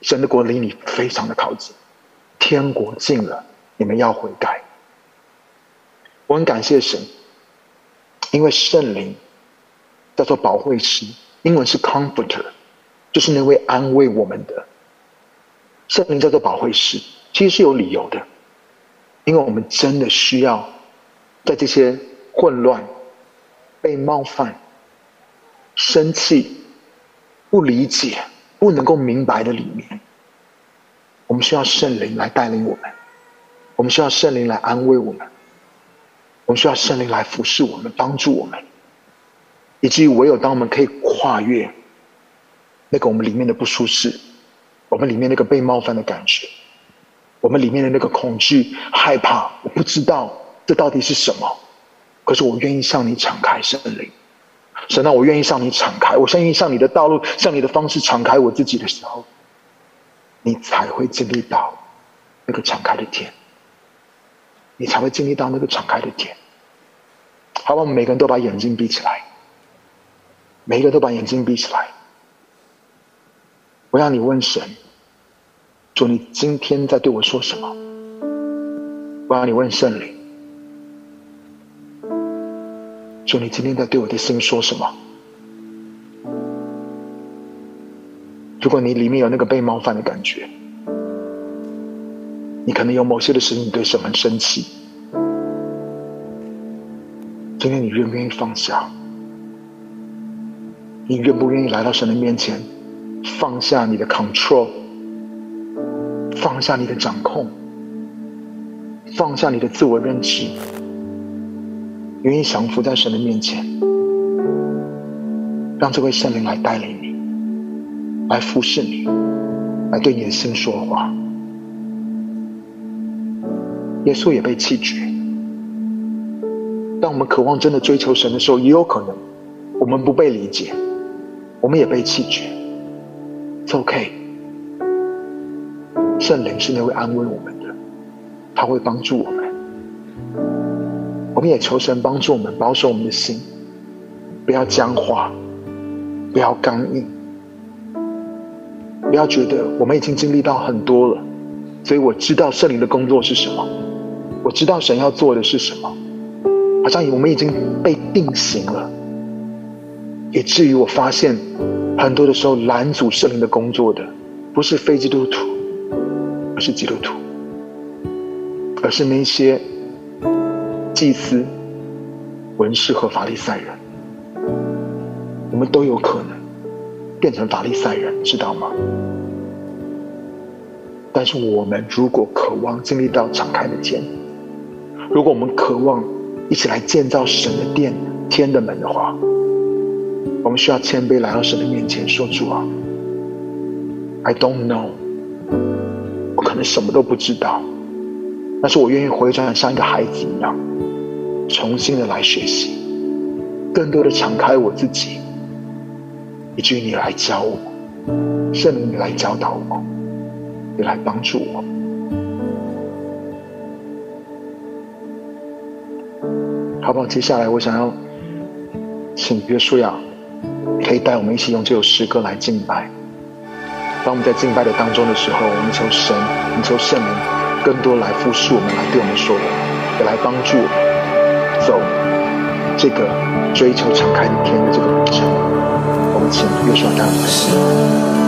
神的国离你非常的靠近，天国近了，你们要悔改。我很感谢神，因为圣灵叫做保惠师，英文是 Comforter，就是那位安慰我们的圣灵叫做保惠师。其实是有理由的，因为我们真的需要在这些混乱、被冒犯、生气、不理解、不能够明白的里面，我们需要圣灵来带领我们，我们需要圣灵来安慰我们，我们需要圣灵来服侍我们、帮助我们，以至于唯有当我们可以跨越那个我们里面的不舒适，我们里面那个被冒犯的感觉。我们里面的那个恐惧、害怕，我不知道这到底是什么，可是我愿意向你敞开，圣灵，神啊，我愿意向你敞开，我愿意向你的道路、向你的方式敞开我自己的时候，你才会经历到那个敞开的天，你才会经历到那个敞开的天。好吧，我们每个人都把眼睛闭起来，每一个人都把眼睛闭起来，我要你问神。主，你今天在对我说什么？我要你问圣灵。主，你今天在对我的心说什么？如果你里面有那个被冒犯的感觉，你可能有某些的事情对神很生气。今天你愿不愿意放下？你愿不愿意来到神的面前，放下你的 control？放下你的掌控，放下你的自我认知，愿意降服在神的面前，让这位圣灵来带领你，来服侍你，来对你的心说话。耶稣也被弃绝，当我们渴望真的追求神的时候，也有可能我们不被理解，我们也被弃绝。It's OK，圣灵是那位安慰我们的，他会帮助我们。我们也求神帮助我们，保守我们的心，不要僵化，不要刚硬，不要觉得我们已经经历到很多了，所以我知道圣灵的工作是什么，我知道神要做的是什么，好像我们已经被定型了，以至于我发现很多的时候拦阻圣灵的工作的，不是非基督徒，而是基督徒，而是那些。祭司、文士和法利赛人，我们都有可能变成法利赛人，知道吗？但是我们如果渴望经历到敞开的天，如果我们渴望一起来建造神的殿、天的门的话，我们需要谦卑来到神的面前，说：“主啊，I don't know，能什么都不知道，但是我愿意回转，像一个孩子一样。”重新的来学习，更多的敞开我自己，以至于你来教我，圣灵你来教导我，你来帮助我。好不好？接下来我想要请约书亚可以带我们一起用这首诗歌来敬拜。当我们在敬拜的当中的时候，我们求神，我们求圣灵更多来服侍我们，来对我们说的，也来帮助我们。走这个追求敞开的天的这个旅程，我们请约书亚带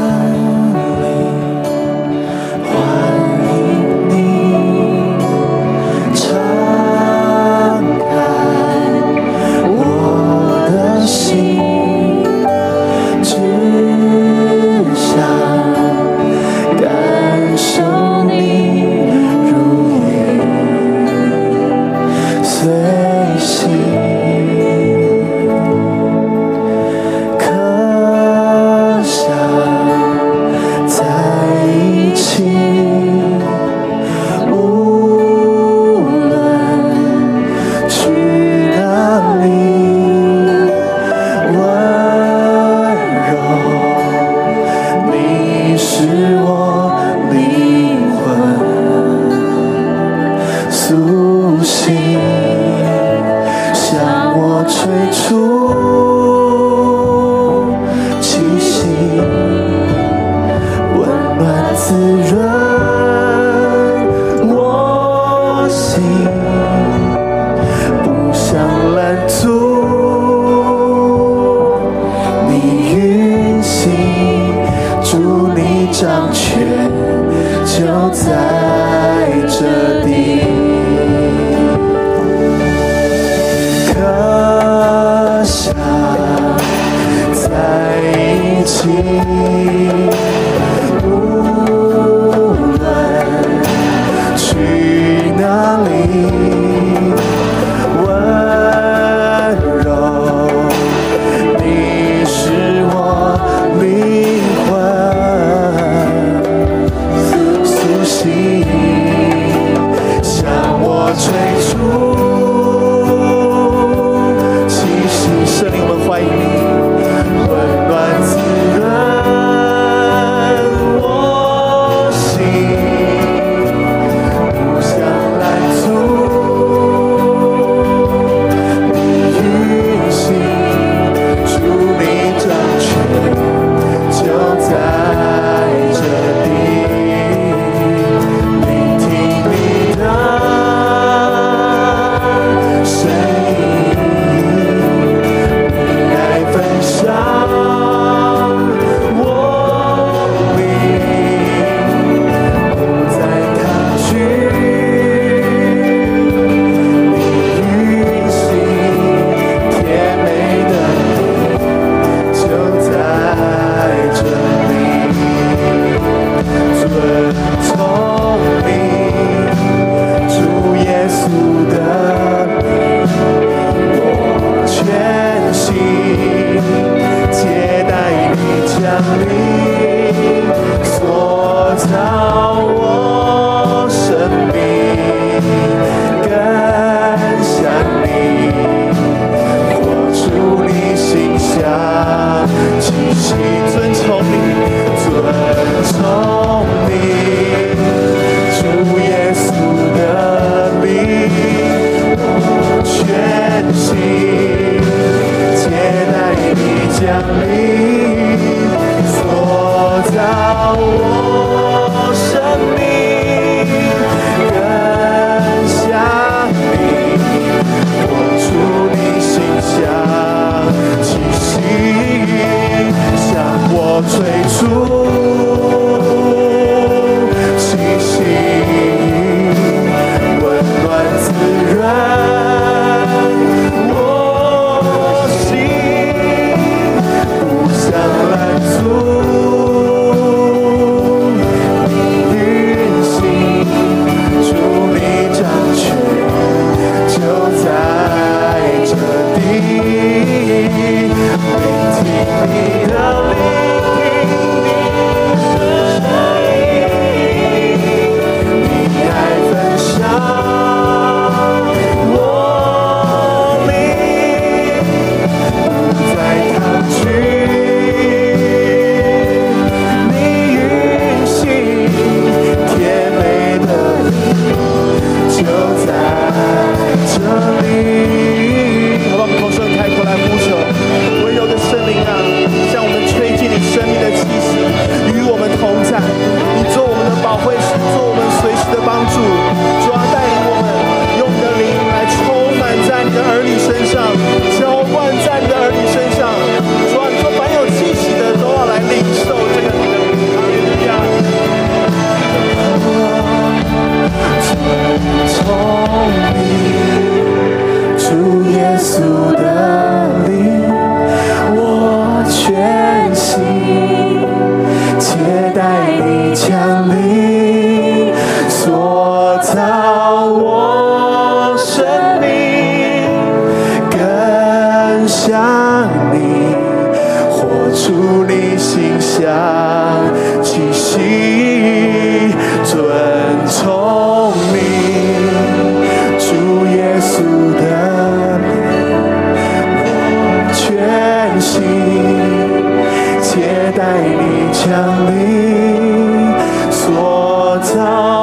c'est 塑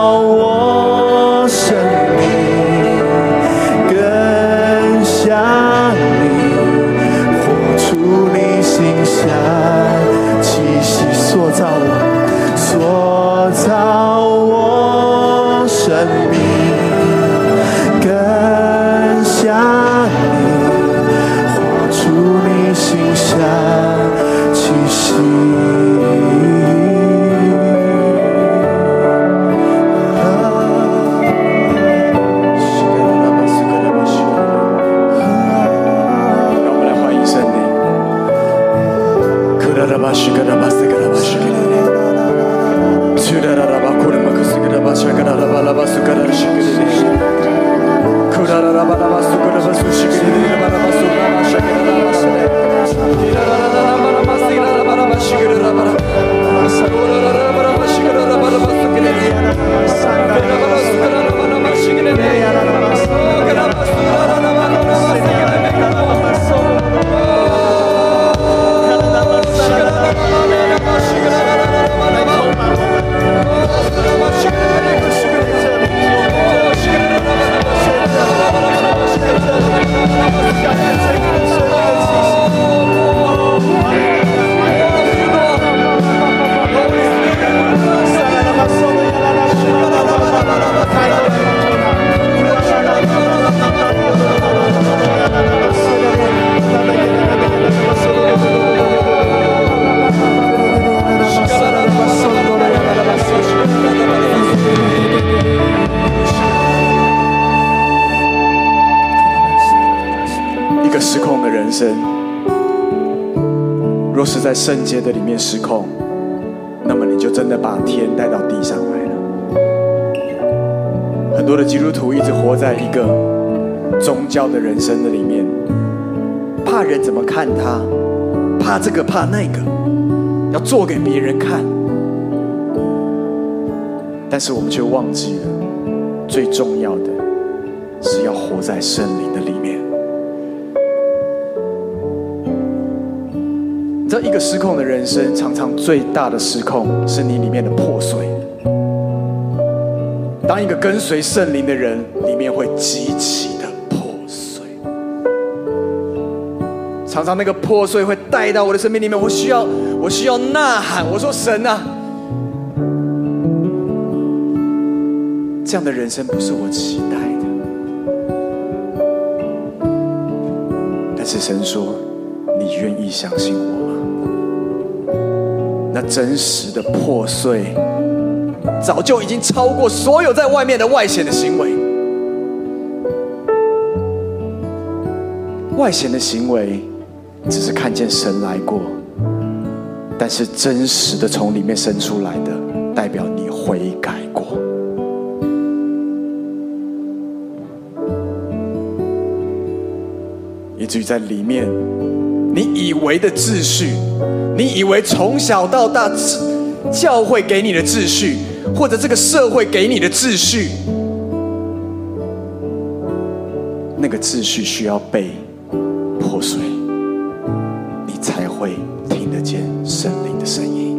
但是我们却忘记了，最重要的是要活在圣灵的里面。你知道，一个失控的人生，常常最大的失控是你里面的破碎。当一个跟随圣灵的人，里面会极其的破碎。常常那个破碎会带到我的生命里面，我需要，我需要呐喊。我说：“神啊，这样的人生不是我期待的。”但是神说：“你愿意相信我吗？”那真实的破碎，早就已经超过所有在外面的外显的行为。外显的行为，只是看见神来过，但是真实的从里面生出来的，代表你悔改以至于在里面，你以为的秩序，你以为从小到大教会给你的秩序，或者这个社会给你的秩序，那个秩序需要被破碎，你才会听得见圣灵的声音。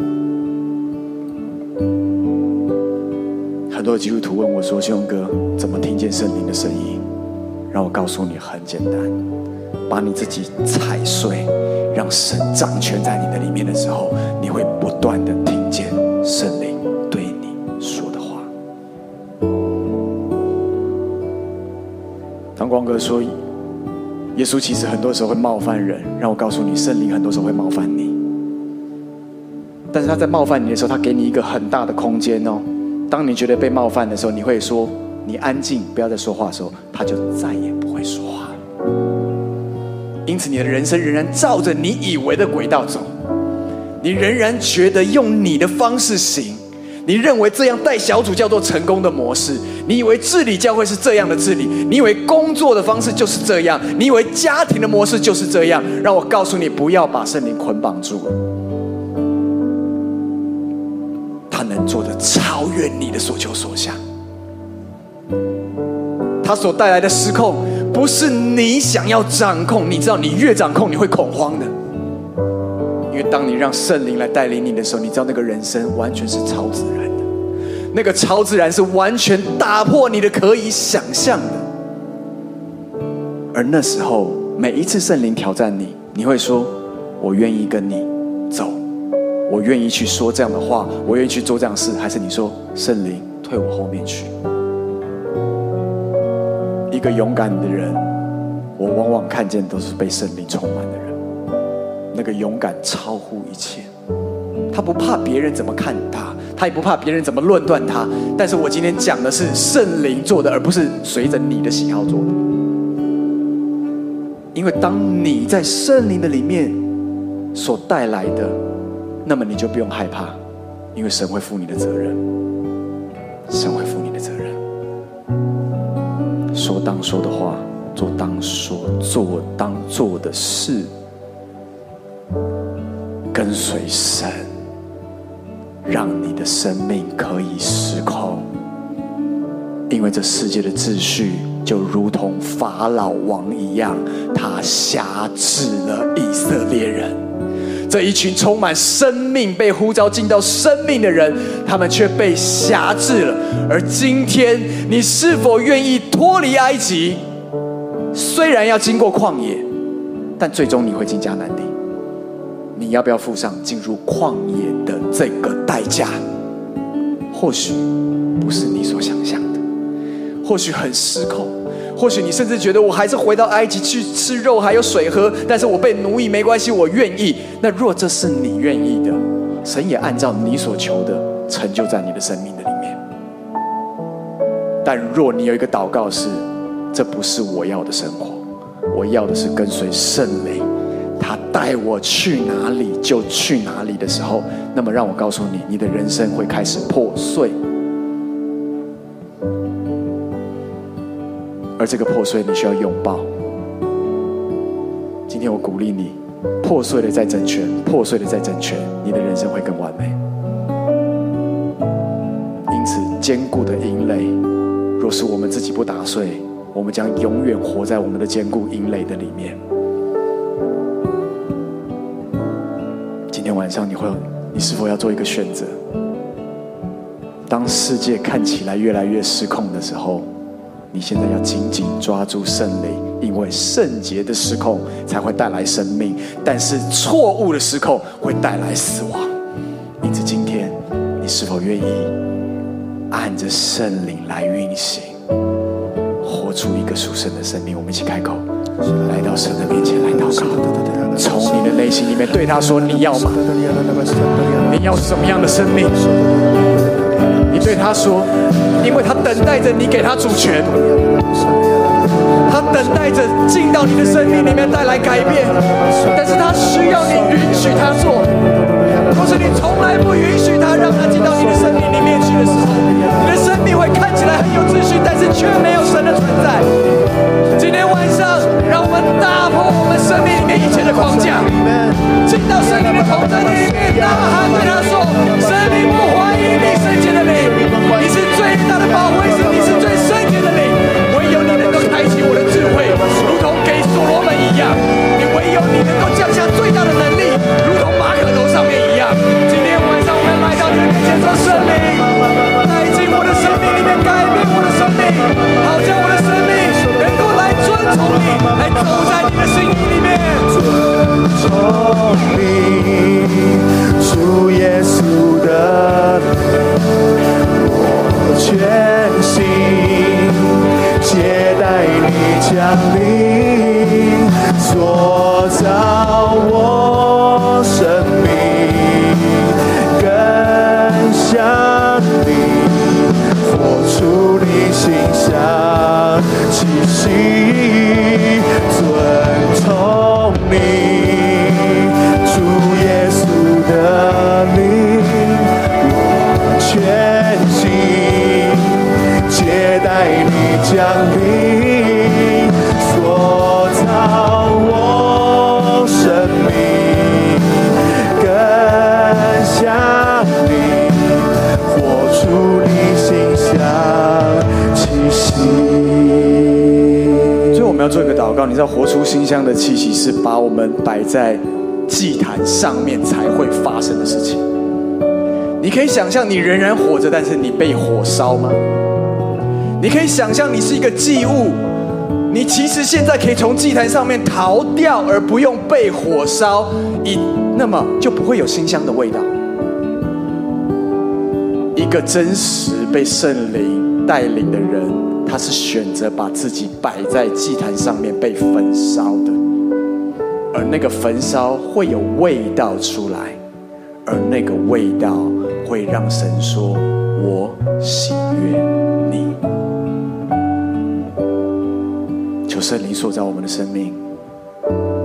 很多基督徒问我说：“兄哥，怎么听见圣灵的声音？”让我告诉你，很简单。把你自己踩碎，让神掌权在你的里面的时候，你会不断的听见圣灵对你说的话。当光哥说，耶稣其实很多时候会冒犯人，让我告诉你，圣灵很多时候会冒犯你。但是他在冒犯你的时候，他给你一个很大的空间哦。当你觉得被冒犯的时候，你会说：“你安静，不要再说话的时候，他就再也。”因此，你的人生仍然照着你以为的轨道走，你仍然觉得用你的方式行，你认为这样带小组叫做成功的模式，你以为治理教会是这样的治理，你以为工作的方式就是这样，你以为家庭的模式就是这样。让我告诉你，不要把圣灵捆绑住。他能做的超越你的所求所想。他所带来的失控，不是你想要掌控，你知道，你越掌控，你会恐慌的。因为当你让圣灵来带领你的时候，你知道那个人生完全是超自然的，那个超自然是完全打破你的可以想象的。而那时候，每一次圣灵挑战你，你会说：“我愿意跟你走，我愿意去说这样的话，我愿意去做这样的事。”还是你说：“圣灵，退我后面去。”勇敢的人，我往往看见都是被圣灵充满的人。那个勇敢超乎一切，他不怕别人怎么看他，他也不怕别人怎么论断他。但是我今天讲的是圣灵做的，而不是随着你的喜好做的。因为当你在圣灵的里面所带来的，那么你就不用害怕，因为神会负你的责任，神会负。当说的话，做当说做当做的事。跟随神，让你的生命可以失控，因为这世界的秩序就如同法老王一样，他辖制了以色列人。这一群充满生命、被呼召进到生命的人，他们却被挟制了。而今天，你是否愿意脱离埃及？虽然要经过旷野，但最终你会进迦南地。你要不要付上进入旷野的这个代价？或许不是你所想象的，或许很失控，或许你甚至觉得我还是回到埃及去吃肉还有水喝，但是我被奴役没关系，我愿意。那若这是你愿意的，神也按照你所求的成就在你的生命的里面。但若你有一个祷告是，这不是我要的生活，我要的是跟随圣灵。他带我去哪里就去哪里的时候，那么让我告诉你，你的人生会开始破碎，而这个破碎你需要拥抱。今天我鼓励你，破碎的再整全，破碎的再整全，你的人生会更完美。因此，坚固的营垒，若是我们自己不打碎，我们将永远活在我们的坚固营垒的里面。今天晚上你会，你是否要做一个选择？当世界看起来越来越失控的时候，你现在要紧紧抓住圣灵，因为圣洁的失控才会带来生命，但是错误的失控会带来死亡。因此，今天你是否愿意按着圣灵来运行，活出一个属神的生命？我们一起开口，来到神的面前来祷告。从你的内心里面对他说：“你要吗？你要什么样的生命？”你对他说：“因为他等待着你给他主权，他等待着进到你的生命里面带来改变，但是他需要你允许他做。是你从来不允许他，让他进到你的生命里面去的时候，你的生命会看起来很有秩序，但是却没有神的存在。今天晚上，让我们打破我们生命里面一切的框架，进到圣灵的同在里面，呐喊对他说：圣灵不怀疑你圣洁的灵，你是最大的保惠师，你是最圣洁的灵，唯有你能够开启我的智慧，如同所罗门一样，你唯有你能够降下最大的能力，如同马可楼上面一样。今天晚上我们来到你的面前，说圣灵带进我的生命里面，改变我的生命，好叫我的生命能够来。遵从你，来走在你的心意里面。遵从你，主耶稣的，我全心接待你降临，塑造我生命，更像你，活出你形象气息。降临，塑造我生命，更想你，活出你心香气息。所以我们要做一个祷告，你知道，活出心香的气息，是把我们摆在祭坛上面才会发生的事情。你可以想象，你仍然活着，但是你被火烧吗？你可以想象你是一个祭物，你其实现在可以从祭坛上面逃掉，而不用被火烧，以那么就不会有馨香的味道。一个真实被圣灵带领的人，他是选择把自己摆在祭坛上面被焚烧的，而那个焚烧会有味道出来，而那个味道会让神说：“我塑造我们的生命，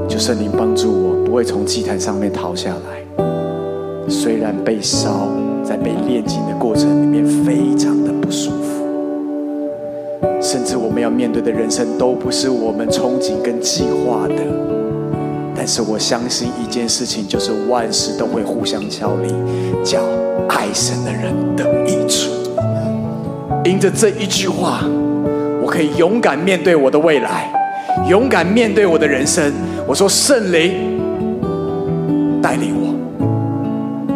求圣灵帮助我不会从祭坛上面逃下来，虽然被烧，在被炼金的过程里面非常的不舒服，甚至我们要面对的人生都不是我们憧憬跟计划的。但是我相信一件事情，就是万事都会互相效力，叫爱神的人得益处。因着这一句话，我可以勇敢面对我的未来，勇敢面对我的人生。我说圣灵带领我，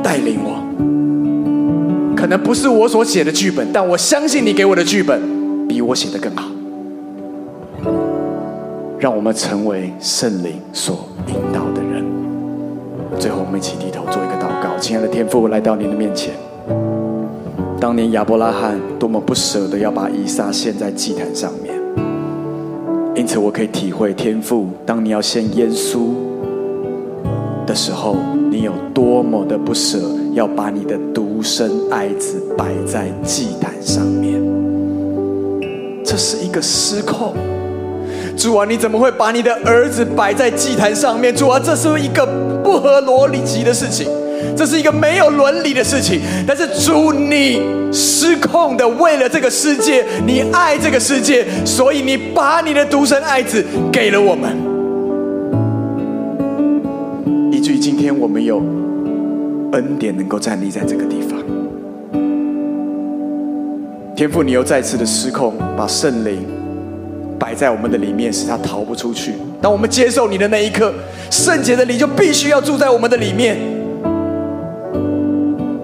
带领我。可能不是我所写的剧本，但我相信你给我的剧本比我写的更好。让我们成为圣灵所引导的人。最后，我们一起低头做一个祷告。亲爱的天父，来到您的面前。当年亚伯拉罕多么不舍得要把以撒献在祭坛上面，因此我可以体会天父，当你要献耶稣的时候，你有多么的不舍，要把你的独。生爱子摆在祭坛上面，这是一个失控。主啊，你怎么会把你的儿子摆在祭坛上面？主啊，这是一个不合逻辑的事情，这是一个没有伦理的事情。但是主，你失控的为了这个世界，你爱这个世界，所以你把你的独生爱子给了我们，以至于今天我们有。恩典能够站立在这个地方，天父，你又再次的失控，把圣灵摆在我们的里面，使他逃不出去。当我们接受你的那一刻，圣洁的灵就必须要住在我们的里面。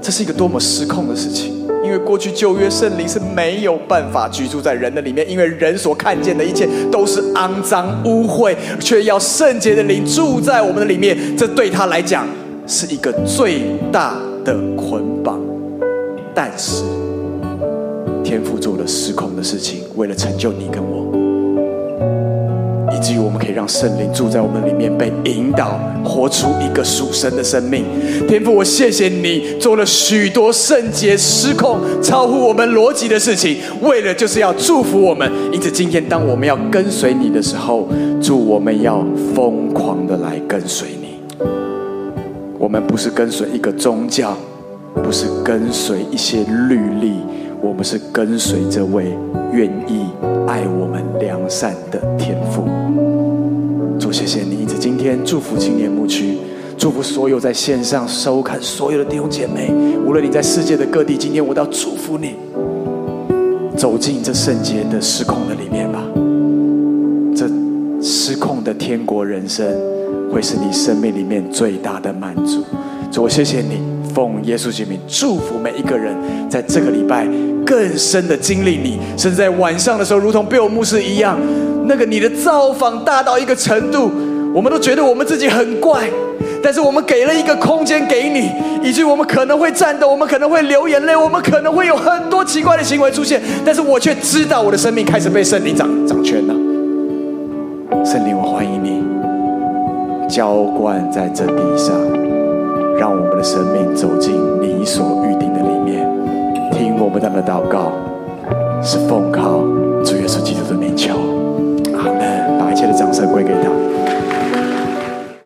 这是一个多么失控的事情！因为过去旧约圣灵是没有办法居住在人的里面，因为人所看见的一切都是肮脏污秽，却要圣洁的灵住在我们的里面，这对他来讲。是一个最大的捆绑，但是天父做了失控的事情，为了成就你跟我，至于我们可以让圣灵住在我们里面，被引导活出一个属神的生命。天父，我谢谢你做了许多圣洁、失控、超乎我们逻辑的事情，为了就是要祝福我们。因此，今天当我们要跟随你的时候，祝我们要疯狂的来跟随你。我们不是跟随一个宗教，不是跟随一些律例，我们是跟随这位愿意爱我们良善的天父。谢谢你，因此今天祝福青年牧区，祝福所有在线上收看所有的弟兄姐妹，无论你在世界的各地，今天我都要祝福你，走进这圣洁的失控的里面吧，这失控的天国人生。会是你生命里面最大的满足。主，我谢谢你，奉耶稣之名祝福每一个人，在这个礼拜更深的经历你，甚至在晚上的时候，如同贝尔牧师一样，那个你的造访大到一个程度，我们都觉得我们自己很怪，但是我们给了一个空间给你，以至于我们可能会颤抖，我们可能会流眼泪，我们可能会有很多奇怪的行为出现，但是我却知道我的生命开始被圣灵掌掌权了。圣灵，我欢迎你。浇灌在这地上，让我们的生命走进你所预定的我们不断的祷告，是奉靠主耶稣基督的名求，阿门。把一切的掌声归给他。